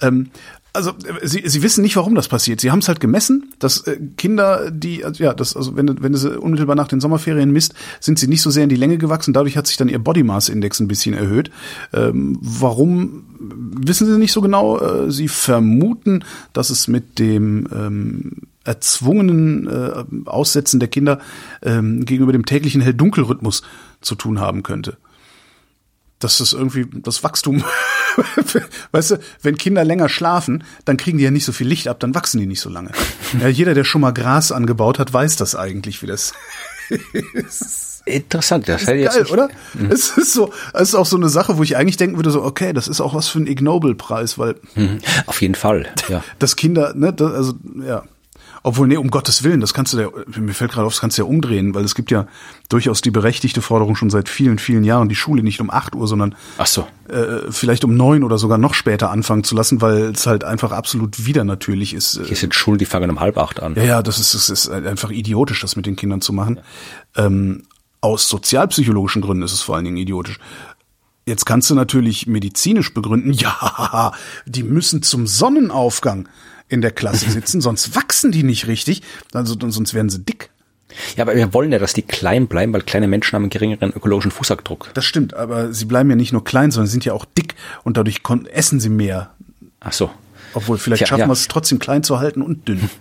Ähm, also sie, sie wissen nicht, warum das passiert. Sie haben es halt gemessen, dass äh, Kinder, die, also, ja, das, also wenn, wenn du sie unmittelbar nach den Sommerferien misst, sind sie nicht so sehr in die Länge gewachsen. Dadurch hat sich dann ihr Body Mass Index ein bisschen erhöht. Ähm, warum wissen sie nicht so genau? Äh, sie vermuten, dass es mit dem ähm, erzwungenen äh, Aussetzen der Kinder ähm, gegenüber dem täglichen Hell-Dunkel-Rhythmus zu tun haben könnte dass das irgendwie das Wachstum, [laughs] [laughs] weißt du, wenn Kinder länger schlafen, dann kriegen die ja nicht so viel Licht ab, dann wachsen die nicht so lange. Ja, jeder, der schon mal Gras angebaut hat, weiß das eigentlich, wie das ist. Interessant, das, das ist geil, oder? Mhm. Es ist so, es ist auch so eine Sache, wo ich eigentlich denken würde, so, okay, das ist auch was für ein Ig Nobel Preis, weil mhm. auf jeden Fall, ja. [laughs] Das Kinder, ne, das, also ja, obwohl, nee, um Gottes Willen, das kannst du ja, mir fällt gerade auf, das kannst du ja umdrehen, weil es gibt ja durchaus die berechtigte Forderung schon seit vielen, vielen Jahren, die Schule nicht um acht Uhr, sondern Ach so. äh, vielleicht um neun oder sogar noch später anfangen zu lassen, weil es halt einfach absolut widernatürlich ist. Hier sind Schulen, die fangen um halb acht an. Ja, ja, das ist, das ist einfach idiotisch, das mit den Kindern zu machen. Ja. Ähm, aus sozialpsychologischen Gründen ist es vor allen Dingen idiotisch. Jetzt kannst du natürlich medizinisch begründen, [laughs] ja, die müssen zum Sonnenaufgang in der Klasse sitzen, sonst wachsen die nicht richtig, also sonst werden sie dick. Ja, aber wir wollen ja, dass die klein bleiben, weil kleine Menschen haben einen geringeren ökologischen Fußabdruck. Das stimmt, aber sie bleiben ja nicht nur klein, sondern sind ja auch dick und dadurch essen sie mehr. Ach so. Obwohl, vielleicht Tja, schaffen ja. wir es trotzdem klein zu halten und dünn. [laughs]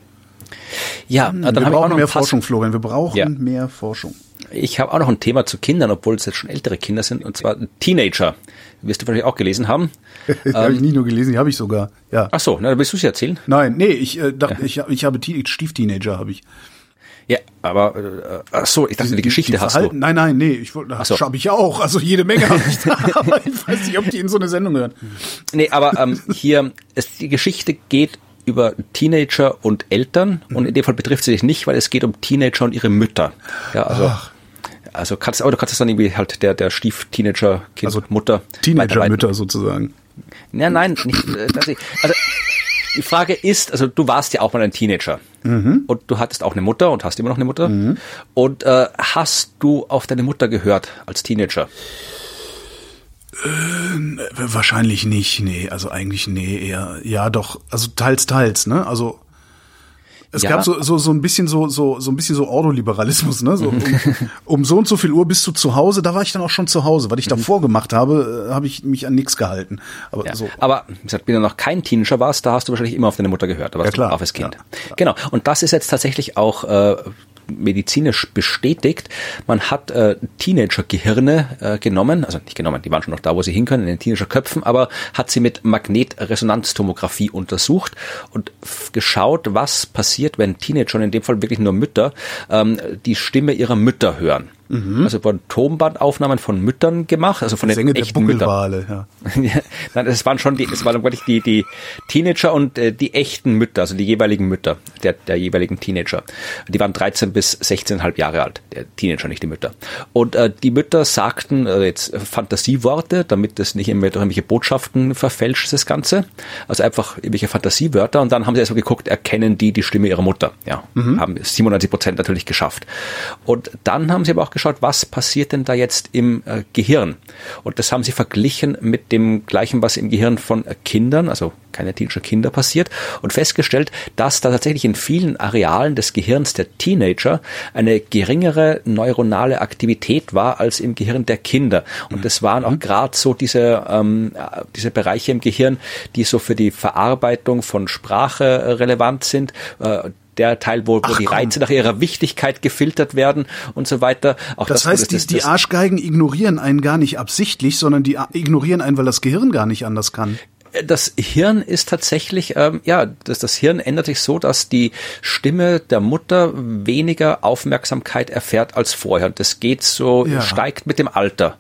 Ja, hm, dann wir brauchen mehr Forschung, Florian. Wir brauchen ja. mehr Forschung. Ich habe auch noch ein Thema zu Kindern, obwohl es jetzt schon ältere Kinder sind, und zwar Teenager. Wirst du vielleicht auch gelesen haben. [laughs] ähm, habe ich nicht nur gelesen, die habe ich sogar. Ja. Ach so, na, dann willst du es erzählen? Nein, nee, ich äh, dachte, ja. ich, ich habe Stiefteenager, habe ich. Ja, aber äh, ach so, ich dachte, die, die Geschichte die hast du. Nein, nein, nee, ich wollte, das so. habe ich auch. Also jede Menge habe ich da, [laughs] aber ich weiß nicht, ob die in so eine Sendung hören. Nee, aber ähm, hier, es, die Geschichte geht über Teenager und Eltern mhm. und in dem Fall betrifft sie dich nicht, weil es geht um Teenager und ihre Mütter. Ja, also Ach. Also kannst aber du kannst es dann irgendwie halt der der Stief Teenager Kind also Mutter Teenager Mütter sozusagen. Ja, nein, nicht äh, [laughs] also die Frage ist, also du warst ja auch mal ein Teenager mhm. und du hattest auch eine Mutter und hast immer noch eine Mutter. Mhm. Und äh, hast du auf deine Mutter gehört als Teenager? Äh, wahrscheinlich nicht, nee, also eigentlich nee, eher ja doch, also teils teils, ne? Also es ja. gab so, so, so ein bisschen so, so, so ein bisschen so Ordoliberalismus, ne? So, um, [laughs] um so und so viel Uhr bist du zu Hause, da war ich dann auch schon zu Hause. Was ich davor gemacht habe, äh, habe ich mich an nichts gehalten. Aber, ja. so. aber wie gesagt, wenn du noch kein Teenager warst, da hast du wahrscheinlich immer auf deine Mutter gehört, warst ja, klar. auf das Kind. Ja, genau. Und das ist jetzt tatsächlich auch äh, medizinisch bestätigt. Man hat äh, Teenager-Gehirne äh, genommen, also nicht genommen, die waren schon noch da, wo sie hin können, in den Teenager-Köpfen, aber hat sie mit Magnetresonanztomographie untersucht und geschaut, was passiert, wenn Teenager, in dem Fall wirklich nur Mütter, ähm, die Stimme ihrer Mütter hören. Mhm. Also wurden Tonbandaufnahmen von Müttern gemacht, also von den Sänger echten Müttern. [laughs] Ja. Nein, das waren schon die, es waren wirklich die, die Teenager und äh, die echten Mütter, also die jeweiligen Mütter der, der jeweiligen Teenager. Die waren 13 bis 16,5 Jahre alt, der Teenager, nicht die Mütter. Und äh, die Mütter sagten äh, jetzt Fantasieworte, damit das nicht immer durch irgendwelche Botschaften verfälscht, das Ganze. Also einfach irgendwelche Fantasiewörter und dann haben sie erstmal geguckt, erkennen die die Stimme ihrer Mutter. Ja, mhm. haben 97 Prozent natürlich geschafft. Und dann haben sie aber auch geschafft, angeschaut, was passiert denn da jetzt im äh, Gehirn? Und das haben sie verglichen mit dem gleichen, was im Gehirn von äh, Kindern, also keine Teenager Kinder passiert und festgestellt, dass da tatsächlich in vielen Arealen des Gehirns der Teenager eine geringere neuronale Aktivität war als im Gehirn der Kinder. Und das waren auch mhm. gerade so diese, ähm, diese Bereiche im Gehirn, die so für die Verarbeitung von Sprache äh, relevant sind, äh, der Teil, wo, wo Ach, die Reize nach ihrer Wichtigkeit gefiltert werden und so weiter. Auch das, das heißt, die, das, die Arschgeigen ignorieren einen gar nicht absichtlich, sondern die ignorieren einen, weil das Gehirn gar nicht anders kann das Hirn ist tatsächlich, ähm, ja, das, das Hirn ändert sich so, dass die Stimme der Mutter weniger Aufmerksamkeit erfährt als vorher. Und das geht so, ja. steigt mit dem Alter.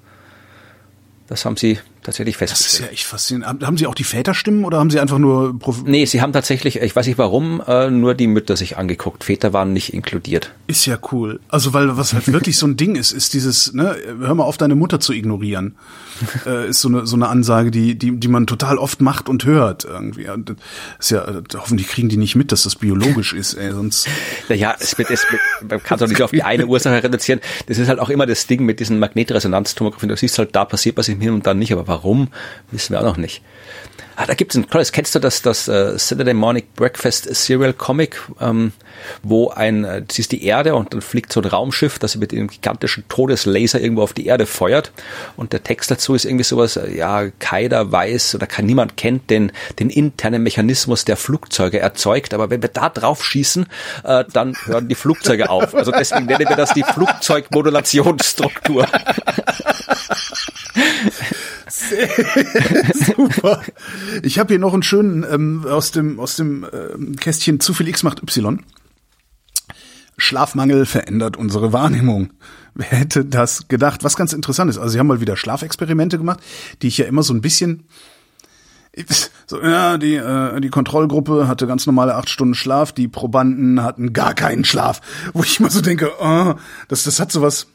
Das haben sie tatsächlich festgestellt. Das ist ja echt faszinierend. Haben Sie auch die Väterstimmen oder haben Sie einfach nur... Prof nee, Sie haben tatsächlich, ich weiß nicht warum, äh, nur die Mütter sich angeguckt. Väter waren nicht inkludiert. Ist ja cool. Also weil was halt wirklich so ein Ding ist, ist dieses, ne, hör mal auf, deine Mutter zu ignorieren. [laughs] äh, ist so eine, so eine Ansage, die, die, die man total oft macht und hört irgendwie. Und ist ja, hoffentlich kriegen die nicht mit, dass das biologisch ist, ey, sonst... [laughs] Naja, es wird, es wird, man kann es auch nicht auf die eine Ursache reduzieren. Das ist halt auch immer das Ding mit diesen Magnetresonanztomographien. Du siehst halt, da passiert was im Hirn und dann nicht, aber Warum, wissen wir auch noch nicht. Ah, da gibt es ein tolles, kennst du das, das uh, Saturday Morning Breakfast Serial Comic, ähm, wo ein, äh, das ist die Erde und dann fliegt so ein Raumschiff, das mit einem gigantischen Todeslaser irgendwo auf die Erde feuert und der Text dazu ist irgendwie sowas, äh, ja, keiner weiß oder kann niemand kennt den, den internen Mechanismus der Flugzeuge erzeugt, aber wenn wir da drauf schießen, äh, dann hören die Flugzeuge auf. Also deswegen nennen wir das die Flugzeugmodulationsstruktur. [laughs] [laughs] Super. Ich habe hier noch einen schönen ähm, aus dem aus dem ähm, Kästchen zu viel X macht Y. Schlafmangel verändert unsere Wahrnehmung. Wer hätte das gedacht? Was ganz interessant ist. Also sie haben mal wieder Schlafexperimente gemacht, die ich ja immer so ein bisschen so, ja, die, äh, die Kontrollgruppe hatte ganz normale acht Stunden Schlaf, die Probanden hatten gar keinen Schlaf. Wo ich immer so denke, oh, das, das hat sowas,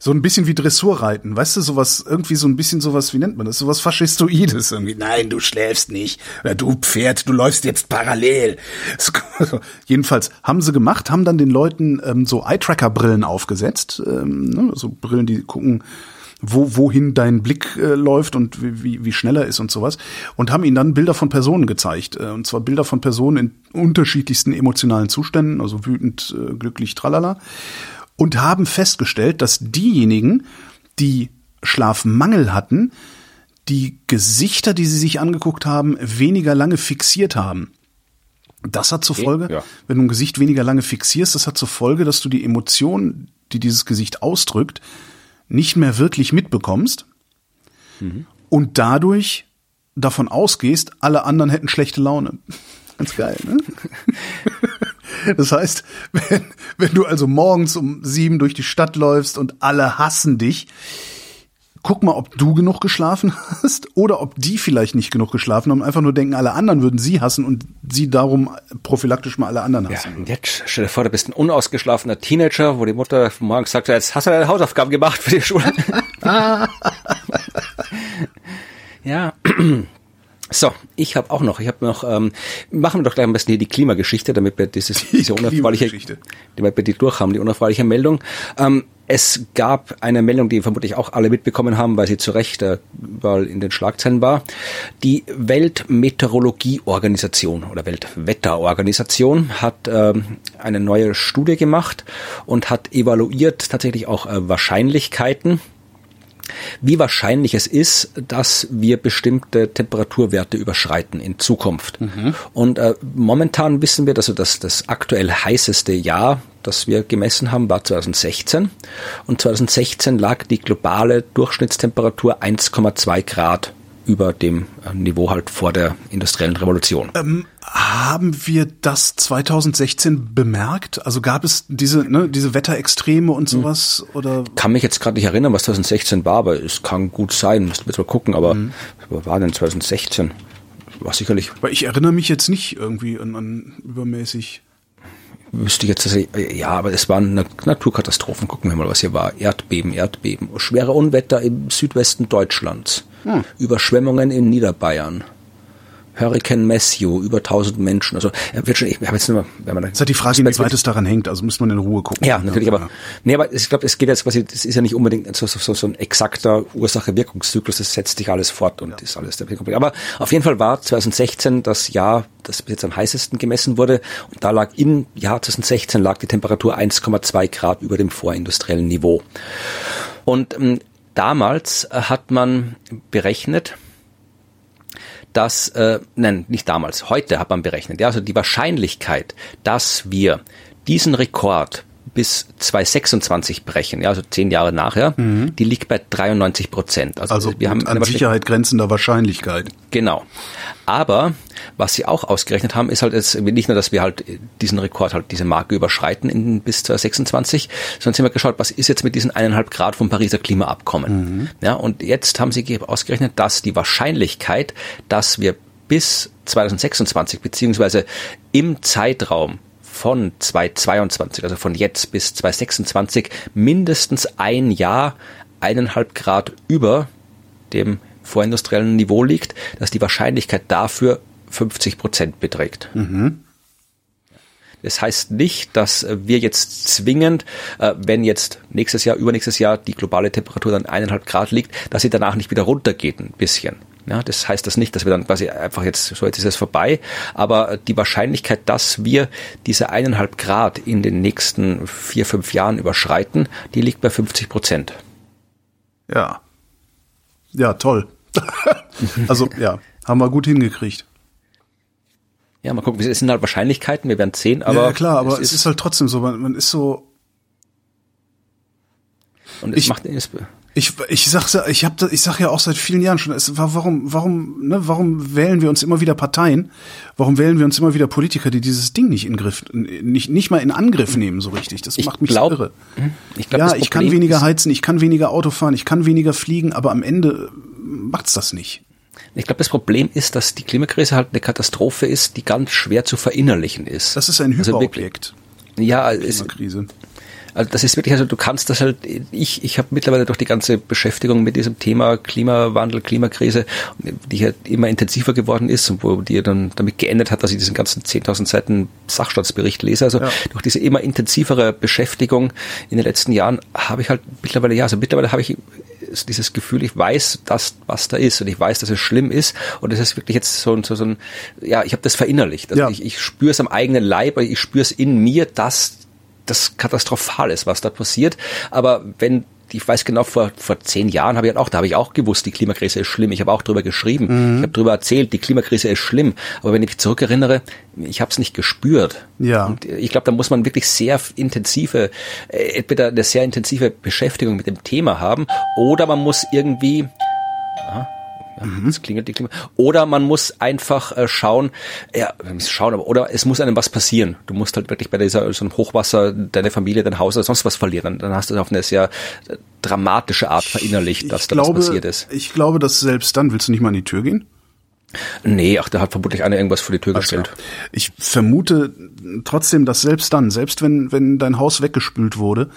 so ein bisschen wie Dressurreiten, weißt du, sowas, irgendwie so ein bisschen sowas, wie nennt man das, sowas Faschistoides irgendwie. Nein, du schläfst nicht. Oder du Pferd, du läufst jetzt parallel. [laughs] Jedenfalls haben sie gemacht, haben dann den Leuten ähm, so Eye-Tracker-Brillen aufgesetzt, ähm, ne, so Brillen, die gucken, wo, wohin dein Blick äh, läuft und wie, wie schnell er ist und sowas. Und haben ihnen dann Bilder von Personen gezeigt. Äh, und zwar Bilder von Personen in unterschiedlichsten emotionalen Zuständen, also wütend, äh, glücklich, tralala. Und haben festgestellt, dass diejenigen, die Schlafmangel hatten, die Gesichter, die sie sich angeguckt haben, weniger lange fixiert haben. Das hat zur Folge, ja. wenn du ein Gesicht weniger lange fixierst, das hat zur Folge, dass du die Emotionen, die dieses Gesicht ausdrückt, nicht mehr wirklich mitbekommst mhm. und dadurch davon ausgehst, alle anderen hätten schlechte Laune. [laughs] Ganz geil, ne? [laughs] Das heißt, wenn, wenn du also morgens um sieben durch die Stadt läufst und alle hassen dich, guck mal, ob du genug geschlafen hast oder ob die vielleicht nicht genug geschlafen haben, einfach nur denken, alle anderen würden sie hassen und sie darum prophylaktisch mal alle anderen hassen. Ja, jetzt stell dir vor, du bist ein unausgeschlafener Teenager, wo die Mutter morgens sagt, jetzt hast du deine Hausaufgaben gemacht für die Schule. [laughs] [laughs] ja. So, ich habe auch noch, ich habe noch, ähm, machen wir doch gleich am besten hier die Klimageschichte, damit wir dieses, diese unerfreuliche, damit wir die durchhaben, die unerfreuliche Meldung. Ähm, es gab eine Meldung, die vermutlich auch alle mitbekommen haben, weil sie zu Recht äh, überall in den Schlagzeilen war. Die Weltmeteorologieorganisation oder Weltwetterorganisation hat äh, eine neue Studie gemacht und hat evaluiert tatsächlich auch äh, Wahrscheinlichkeiten wie wahrscheinlich es ist, dass wir bestimmte Temperaturwerte überschreiten in Zukunft. Mhm. Und äh, momentan wissen wir, dass das, das aktuell heißeste Jahr, das wir gemessen haben, war 2016. Und 2016 lag die globale Durchschnittstemperatur 1,2 Grad über dem äh, Niveau halt vor der industriellen Revolution. Ähm, haben wir das 2016 bemerkt? Also gab es diese, ne, diese Wetterextreme und hm. sowas? Hm. Oder? Kann mich jetzt gerade nicht erinnern, was 2016 war, aber es kann gut sein. Müssen wir jetzt mal gucken, aber hm. was war denn 2016? War sicherlich. Weil ich erinnere mich jetzt nicht irgendwie an, an übermäßig wüsste ich jetzt, dass ich, ja, aber es waren Naturkatastrophen. Gucken wir mal, was hier war. Erdbeben, Erdbeben. Schwere Unwetter im Südwesten Deutschlands. Hm. Überschwemmungen in Niederbayern. Hurricane Matthew, über 1000 Menschen. Also er wird schon, ich habe jetzt nur, wenn man das ist halt die Frage, wie weit es daran hängt. Also muss man in Ruhe gucken. Ja, natürlich, ja. aber nee, aber ich glaube, es geht jetzt quasi, das ist ja nicht unbedingt so, so, so ein exakter Ursache-Wirkungszyklus. Das setzt sich alles fort und ja. ist alles der Aber auf jeden Fall war 2016 das Jahr, das bis jetzt am heißesten gemessen wurde. Und da lag im Jahr 2016 lag die Temperatur 1,2 Grad über dem vorindustriellen Niveau. Und ähm, damals hat man berechnet, dass, äh, nein, nicht damals, heute hat man berechnet, ja, also die Wahrscheinlichkeit, dass wir diesen Rekord bis 2026 brechen, ja, also zehn Jahre nachher, mhm. die liegt bei 93 Prozent. Also, also wir haben an Sicherheit grenzender Wahrscheinlichkeit. Genau. Aber was sie auch ausgerechnet haben, ist halt jetzt nicht nur, dass wir halt diesen Rekord, halt diese Marke überschreiten in, bis 2026, sondern sie haben geschaut, was ist jetzt mit diesen eineinhalb Grad vom Pariser Klimaabkommen. Mhm. Ja, und jetzt haben sie ausgerechnet, dass die Wahrscheinlichkeit, dass wir bis 2026 beziehungsweise im Zeitraum von 2022, also von jetzt bis 2026, mindestens ein Jahr eineinhalb Grad über dem vorindustriellen Niveau liegt, dass die Wahrscheinlichkeit dafür 50 Prozent beträgt. Mhm. Das heißt nicht, dass wir jetzt zwingend, äh, wenn jetzt nächstes Jahr, übernächstes Jahr die globale Temperatur dann eineinhalb Grad liegt, dass sie danach nicht wieder runtergeht ein bisschen. Ja, das heißt das nicht, dass wir dann quasi einfach jetzt, so jetzt ist es vorbei, aber die Wahrscheinlichkeit, dass wir diese eineinhalb Grad in den nächsten vier, fünf Jahren überschreiten, die liegt bei 50 Prozent. Ja. Ja, toll. [laughs] also, ja, haben wir gut hingekriegt. Ja, mal gucken, es sind halt Wahrscheinlichkeiten, wir werden sehen, aber. Ja, klar, aber es, es ist, ist, halt trotzdem so, man, man ist so. Und es ich, macht, es, ich, ich sag's ja, ich hab, ich sag ja auch seit vielen Jahren schon, es, warum, warum, ne, warum wählen wir uns immer wieder Parteien? Warum wählen wir uns immer wieder Politiker, die dieses Ding nicht in Griff, nicht, nicht mal in Angriff nehmen so richtig? Das ich macht mich glaub, irre. Hm, ich glaub, ja, ich kann weniger heizen, ich kann weniger Auto fahren, ich kann weniger fliegen, aber am Ende macht's das nicht. Ich glaube, das Problem ist, dass die Klimakrise halt eine Katastrophe ist, die ganz schwer zu verinnerlichen ist. Das ist ein Hyperobjekt. Also ja, Klimakrise. Es, also das ist wirklich, also du kannst das halt, ich, ich habe mittlerweile durch die ganze Beschäftigung mit diesem Thema Klimawandel, Klimakrise, die halt immer intensiver geworden ist und wo die dann damit geendet hat, dass ich diesen ganzen 10.000 Seiten Sachstandsbericht lese. Also ja. durch diese immer intensivere Beschäftigung in den letzten Jahren habe ich halt mittlerweile, ja, also mittlerweile habe ich dieses Gefühl, ich weiß, dass was da ist und ich weiß, dass es schlimm ist und es ist wirklich jetzt so, so, so ein, ja, ich habe das verinnerlicht. Also Ja. ich, ich spüre es am eigenen Leib, ich spüre es in mir, dass das katastrophal ist, was da passiert. Aber wenn ich weiß genau, vor, vor zehn Jahren habe ich halt auch, da habe ich auch gewusst, die Klimakrise ist schlimm. Ich habe auch drüber geschrieben. Ich habe drüber erzählt, die Klimakrise ist schlimm. Aber wenn ich mich zurückerinnere, ich habe es nicht gespürt. Ja. Und ich glaube, da muss man wirklich sehr intensive, äh, entweder eine sehr intensive Beschäftigung mit dem Thema haben oder man muss irgendwie Aha, ja, Jetzt klingelt die Klingel. Oder man muss einfach äh, schauen, ja, wir müssen schauen, aber oder es muss einem was passieren. Du musst halt wirklich bei dieser so einem Hochwasser deine Familie, dein Haus oder sonst was verlieren. Dann, dann hast du es auf eine sehr äh, dramatische Art verinnerlicht, dass ich da glaube, was passiert ist. Ich glaube, dass selbst dann willst du nicht mal an die Tür gehen. Nee, ach, da hat vermutlich einer irgendwas vor die Tür gestellt. Ich vermute trotzdem, dass selbst dann, selbst wenn, wenn dein Haus weggespült wurde,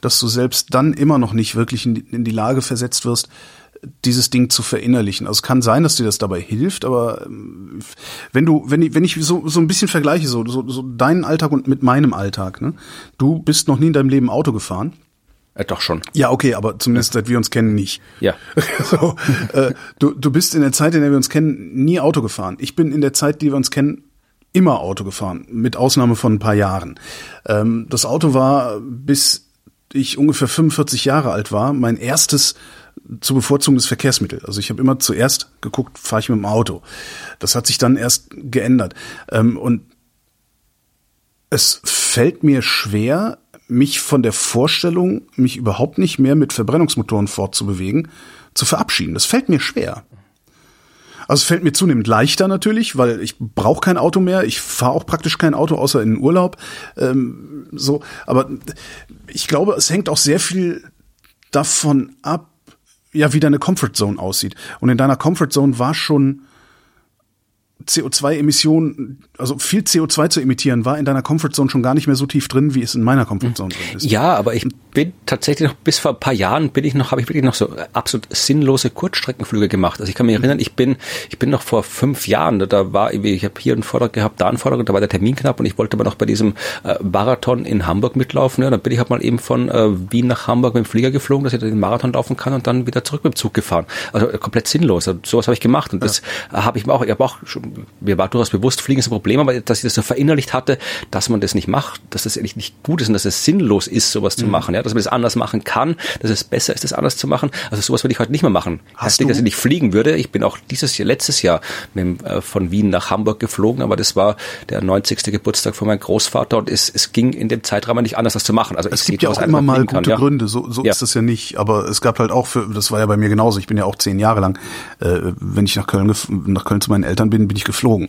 dass du selbst dann immer noch nicht wirklich in die, in die Lage versetzt wirst, dieses Ding zu verinnerlichen. Also es kann sein, dass dir das dabei hilft, aber ähm, wenn du, wenn ich, wenn ich so, so ein bisschen vergleiche, so, so, so deinen Alltag und mit meinem Alltag, ne? Du bist noch nie in deinem Leben Auto gefahren. Äh, doch schon. Ja, okay, aber zumindest seit wir uns kennen nicht. Ja. [laughs] so, äh, du, du bist in der Zeit, in der wir uns kennen, nie Auto gefahren. Ich bin in der Zeit, die wir uns kennen, immer Auto gefahren, mit Ausnahme von ein paar Jahren. Ähm, das Auto war, bis ich ungefähr 45 Jahre alt war, mein erstes zu bevorzugendes Verkehrsmittel. Also ich habe immer zuerst geguckt, fahre ich mit dem Auto. Das hat sich dann erst geändert. Ähm, und es fällt mir schwer, mich von der Vorstellung, mich überhaupt nicht mehr mit Verbrennungsmotoren fortzubewegen, zu verabschieden. Das fällt mir schwer. Also es fällt mir zunehmend leichter natürlich, weil ich brauche kein Auto mehr. Ich fahre auch praktisch kein Auto, außer in den Urlaub. Ähm, so, aber ich glaube, es hängt auch sehr viel davon ab, ja, wie deine Comfort Zone aussieht. Und in deiner Comfort Zone war schon CO2-Emissionen, also viel CO2 zu emittieren, war in deiner Comfortzone schon gar nicht mehr so tief drin, wie es in meiner Comfortzone drin ist. Ja, aber ich bin tatsächlich noch bis vor ein paar Jahren bin ich noch, habe ich wirklich noch so absolut sinnlose Kurzstreckenflüge gemacht. Also ich kann mich erinnern, ich bin, ich bin noch vor fünf Jahren, da- war ich habe hier einen Vortrag gehabt, da einen Vortrag, da war der Termin knapp und ich wollte aber noch bei diesem äh, Marathon in Hamburg mitlaufen. Ja, dann bin ich halt mal eben von äh, Wien nach Hamburg mit dem Flieger geflogen, dass ich da den Marathon laufen kann und dann wieder zurück mit dem Zug gefahren. Also äh, komplett sinnlos. Also, sowas habe ich gemacht und das äh, habe ich mir auch, ich habe auch schon, mir war durchaus bewusst, Fliegen ist ein Problem, aber dass ich das so verinnerlicht hatte, dass man das nicht macht, dass das eigentlich nicht gut ist und dass es sinnlos ist, sowas zu machen, ja, dass man das anders machen kann, dass es besser ist, das anders zu machen. Also sowas würde ich heute nicht mehr machen. Hast nicht, du- dass ich nicht fliegen würde. Ich bin auch dieses Jahr, letztes Jahr mit, äh, von Wien nach Hamburg geflogen, aber das war der 90. Geburtstag von meinem Großvater und es, es ging in dem Zeitrahmen nicht anders, das zu machen. Also Es gibt ja auch immer mal fliegen kann, gute ja. Gründe, so, so Ja. ist das ja nicht. Aber es gab halt auch für, das war ja bei mir genauso. Ich bin ja auch zehn Jahre lang, äh, wenn ich nach Köln, nach Köln zu meinen Eltern bin, bin ich geflogen.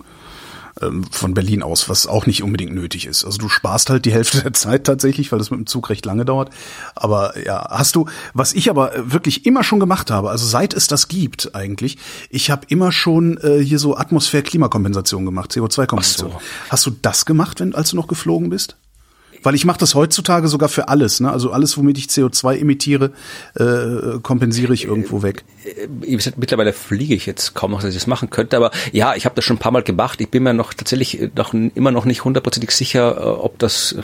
Ähm, von Berlin aus, was auch nicht unbedingt nötig ist. Also du sparst halt die Hälfte [laughs] der Zeit tatsächlich, weil das mit dem Zug recht lange dauert. Aber ja, hast du, was ich aber äh, wirklich immer schon gemacht habe, also seit es das gibt eigentlich, ich habe immer schon äh, hier so Atmosphäre-Klimakompensation gemacht, CO2-Kompensation. Ach so. Hast du das gemacht, wenn, als du noch geflogen bist? Weil ich mache das heutzutage sogar für alles, ne? Also alles, womit ich CO2 emitiere, äh, kompensiere ich irgendwo weg. Wie gesagt, mittlerweile fliege ich jetzt kaum noch, dass ich das machen könnte, aber ja, ich habe das schon ein paar Mal gemacht. Ich bin mir noch tatsächlich äh, noch immer noch nicht hundertprozentig sicher, äh, ob das äh,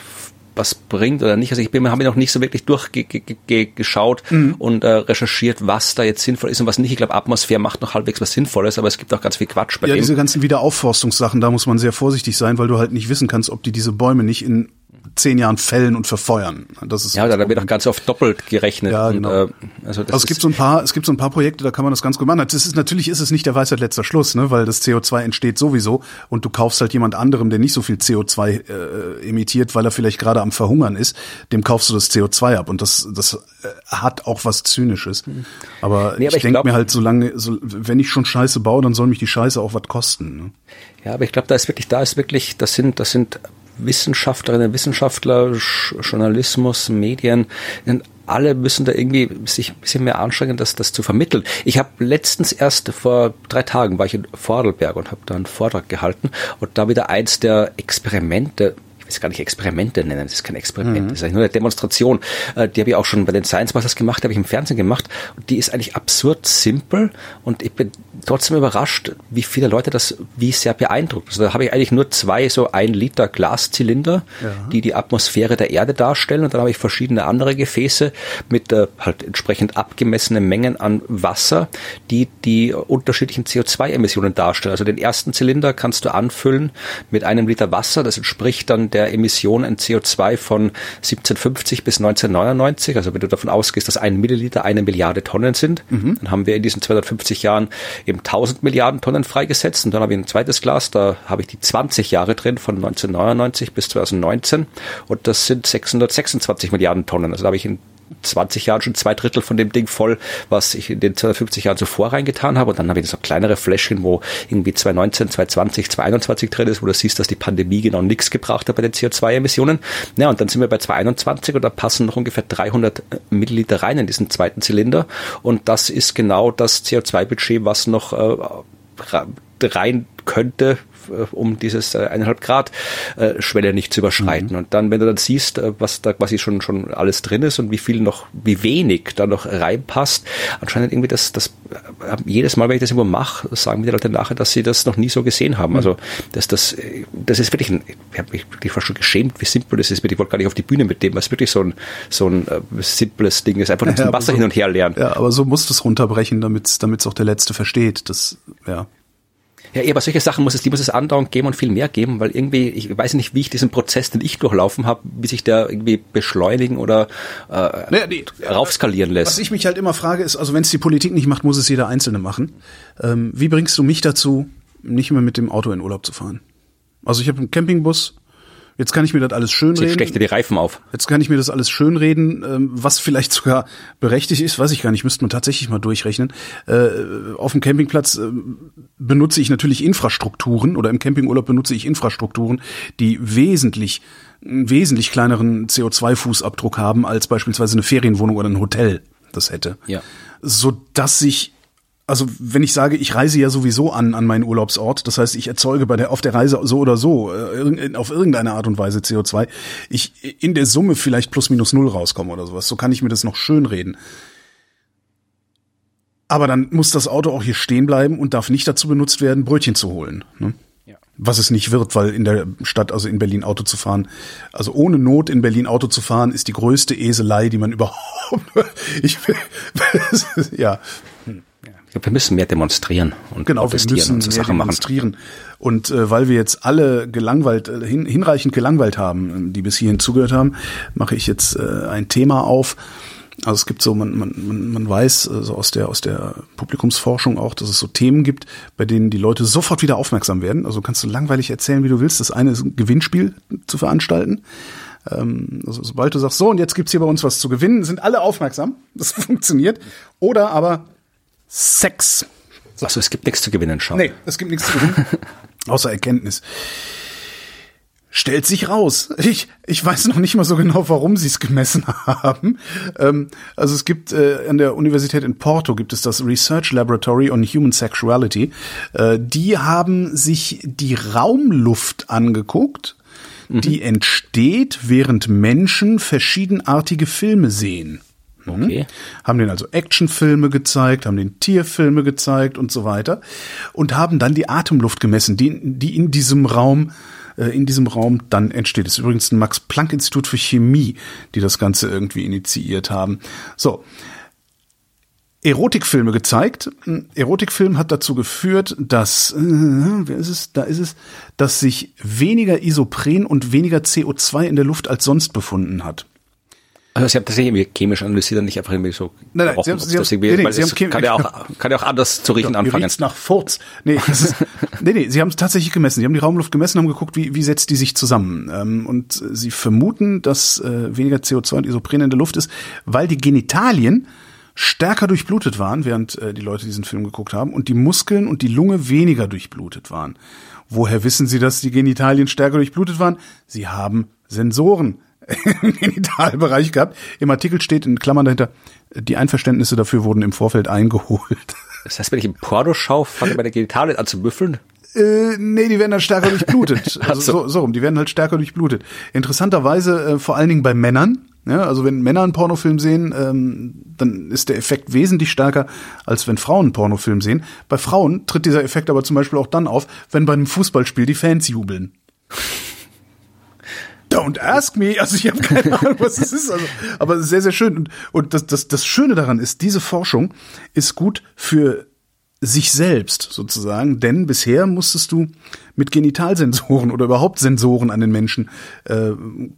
was bringt oder nicht. Also ich bin mir habe mir noch nicht so wirklich durchgeschaut Mhm. und äh, recherchiert, was da jetzt sinnvoll ist und was nicht. Ich glaube, Atmosphäre macht noch halbwegs was Sinnvolles, aber es gibt auch ganz viel Quatsch bei Ja, dem. diese ganzen Wiederaufforstungssachen, da muss man sehr vorsichtig sein, weil du halt nicht wissen kannst, ob die diese Bäume nicht in zehn Jahren fällen und verfeuern. Das ist ja, da wird auch ganz oft doppelt gerechnet. Ja, genau. Und, äh, also das Also es gibt so ein paar, es gibt so ein paar Projekte, da kann man das ganz gut machen. Das ist natürlich ist es nicht der Weisheit letzter Schluss, ne, weil das CO2 entsteht sowieso und du kaufst halt jemand anderem, der nicht so viel CO2 äh, emittiert, weil er vielleicht gerade am Verhungern ist, dem kaufst du das CO2 ab und das das äh, hat auch was zynisches. Aber Nee, aber ich ich denke mir halt, solange so, wenn ich schon Scheiße baue, dann soll mich die Scheiße auch was kosten. Ne? Ja, aber ich glaube, da ist wirklich, da ist wirklich, das sind, das sind Wissenschaftlerinnen, Wissenschaftler, Sch Journalismus, Medien, alle müssen da irgendwie sich ein bisschen mehr anstrengen, das, das zu vermitteln. Ich habe letztens erst vor drei Tagen war ich in Vorarlberg und habe da einen Vortrag gehalten und da wieder eins der Experimente, ich weiß das gar nicht Experimente nennen, das ist kein Experiment, mhm. das ist eigentlich nur eine Demonstration. Äh, die habe ich auch schon bei den Science Masters gemacht, habe ich im Fernsehen gemacht. Und die ist eigentlich absurd simpel und ich bin trotzdem überrascht, wie viele Leute das wie sehr beeindruckt. Also da habe ich eigentlich nur zwei so ein Liter Glaszylinder, ja. die die Atmosphäre der Erde darstellen und dann habe ich verschiedene andere Gefäße mit äh, halt entsprechend abgemessenen Mengen an Wasser, die die unterschiedlichen CO2-Emissionen darstellen. Also den ersten Zylinder kannst du anfüllen mit einem Liter Wasser, das entspricht dann der Emission an CO2 von 1750 bis 1999. Also wenn du davon ausgehst, dass ein Milliliter eine Milliarde Tonnen sind, mhm. dann haben wir in diesen 250 Jahren eben 1000 Milliarden Tonnen freigesetzt. Und dann habe ich ein zweites Glas, da habe ich die 20 Jahre drin von 1999 bis 2019 und das sind 626 Milliarden Tonnen. Also da habe ich in 20 Jahren schon zwei Drittel von dem Ding voll, was ich in den 250 Jahren zuvor reingetan habe. Und dann habe ich so kleinere Fläschchen, wo irgendwie 2019, 2020, 2021 drin ist, wo du siehst, dass die Pandemie genau nichts gebracht hat bei den CO2-Emissionen. Ja, und dann sind wir bei 2021 und da passen noch ungefähr 300 Milliliter rein in diesen zweiten Zylinder. Und das ist genau das CO2-Budget, was noch äh, rein könnte äh, um dieses äh, eineinhalb Grad äh, Schwelle nicht zu überschreiten. Mhm. Und dann, wenn du dann siehst, was da quasi schon schon alles drin ist und wie viel noch, wie wenig da noch reinpasst, anscheinend irgendwie das, das jedes Mal, wenn ich das irgendwo mache, sagen mir die Leute nachher, dass sie das noch nie so gesehen haben. Mhm. Also dass das, das ist wirklich ein, ich habe mich wirklich fast schon geschämt, wie simpel das ist. Ich wollte gar nicht auf die Bühne mit dem, was wirklich so ein so ein simples Ding ist, einfach nur [laughs] ja, Wasser so, hin und her lernen. Ja, aber so musst du es runterbrechen, damit es auch der Letzte versteht. Das, ja. Ja, aber solche Sachen muss es, die muss es andauernd geben und viel mehr geben, weil irgendwie, ich weiß nicht, wie ich diesen Prozess, den ich durchlaufen habe, wie sich der irgendwie beschleunigen oder äh, naja, die, raufskalieren lässt. Was ich mich halt immer frage, ist, also wenn es die Politik nicht macht, muss es jeder Einzelne machen. Ähm, wie bringst du mich dazu, nicht mehr mit dem Auto in Urlaub zu fahren? Also ich habe einen Campingbus, Jetzt kann ich mir das alles schön reden. Schlechte die Reifen auf. Jetzt kann ich mir das alles schön reden, ähm, was vielleicht sogar berechtigt ist, weiß ich gar nicht, müsste man tatsächlich mal durchrechnen. Äh, auf dem Campingplatz äh, benutze ich natürlich Infrastrukturen oder im Campingurlaub benutze ich Infrastrukturen, die wesentlich einen wesentlich kleineren CO2-Fußabdruck haben als beispielsweise eine Ferienwohnung oder ein Hotel das hätte. Ja. So dass sich also wenn ich sage, ich reise ja sowieso an an meinen Urlaubsort, das heißt, ich erzeuge bei der auf der Reise so oder so äh, auf irgendeine Art und Weise CO2, ich in der Summe vielleicht plus minus null rauskomme oder sowas. So kann ich mir das noch schön reden. Aber dann muss das Auto auch hier stehen bleiben und darf nicht dazu benutzt werden, Brötchen zu holen. Ne? Ja. Was es nicht wird, weil in der Stadt, also in Berlin Auto zu fahren, also ohne Not in Berlin Auto zu fahren, ist die größte Eselei, die man [laughs] überhaupt. ich, [laughs] ja, wir müssen mehr demonstrieren und genau, wir müssen und so mehr Sachen demonstrieren. Machen. Und äh, weil wir jetzt alle gelangweilt, äh, hin, hinreichend gelangweilt haben, die bis hierhin zugehört haben, mache ich jetzt äh, ein Thema auf. Also es gibt so, man, man, man weiß äh, so aus der aus der Publikumsforschung auch, dass es so Themen gibt, bei denen die Leute sofort wieder aufmerksam werden. Also kannst du langweilig erzählen, wie du willst. Das eine ist ein Gewinnspiel zu veranstalten. Ähm, also sobald du sagst, so und jetzt gibt's hier bei uns was zu gewinnen, sind alle aufmerksam. Das [laughs] funktioniert. Oder aber Sex. So. Achso, es gibt nichts zu gewinnen, schau. Nee, es gibt nichts zu gewinnen. [laughs] außer Erkenntnis. Stellt sich raus. Ich, ich weiß noch nicht mal so genau, warum sie es gemessen [laughs] haben. Ähm, also es gibt äh, an der Universität in Porto gibt es das Research Laboratory on Human Sexuality. Äh, die haben sich die Raumluft angeguckt, mhm. die entsteht, während Menschen verschiedenartige Filme sehen. Mhm. Okay. Haben den also Actionfilme gezeigt, haben den Tierfilme gezeigt und so weiter und haben dann die Atemluft gemessen, die, die in diesem Raum äh, in diesem Raum dann entsteht. Das ist übrigens ein Max-Planck-Institut für Chemie, die das Ganze irgendwie initiiert haben. So. Erotikfilme gezeigt. Ein Erotikfilm hat dazu geführt, dass, äh, wer ist es? Da ist es, dass sich weniger Isopren und weniger CO2 in der Luft als sonst befunden hat. Also Sie haben das irgendwie chemisch analysiert und nicht einfach irgendwie so nein, nein, Sie haben, Sie haben, nee, nee, Sie haben kann, ja auch, [laughs] kann ja auch anders zu riechen anfangen. Riecht's nach Furz. Nee, ist, [laughs] nee, nee, Sie haben es tatsächlich gemessen. Sie haben die Raumluft gemessen, haben geguckt, wie, wie setzt die sich zusammen. Ähm, und Sie vermuten, dass äh, weniger CO2 und Isopren in der Luft ist, weil die Genitalien stärker durchblutet waren, während äh, die Leute diesen Film geguckt haben, und die Muskeln und die Lunge weniger durchblutet waren. Woher wissen Sie, dass die Genitalien stärker durchblutet waren? Sie haben Sensoren [laughs] im Genitalbereich gehabt. Im Artikel steht in Klammern dahinter, die Einverständnisse dafür wurden im Vorfeld eingeholt. [laughs] Das heißt, wenn ich im Porno schaue, fange meine Genitalien an zu müffeln? Äh, nee, die werden halt stärker durchblutet. [laughs] Also so. so, so rum, die werden halt stärker durchblutet. Interessanterweise äh, vor allen Dingen bei Männern. Ja, also wenn Männer einen Pornofilm sehen, ähm, dann ist der Effekt wesentlich stärker, als wenn Frauen einen Pornofilm sehen. Bei Frauen tritt dieser Effekt aber zum Beispiel auch dann auf, wenn bei einem Fußballspiel die Fans jubeln. Don't ask me. Also ich habe keine [laughs] Ahnung, was es ist. Also, aber sehr, sehr schön. Und, und das, das, das Schöne daran ist, diese Forschung ist gut für sich selbst sozusagen, denn bisher musstest du mit Genitalsensoren oder überhaupt Sensoren an den Menschen äh,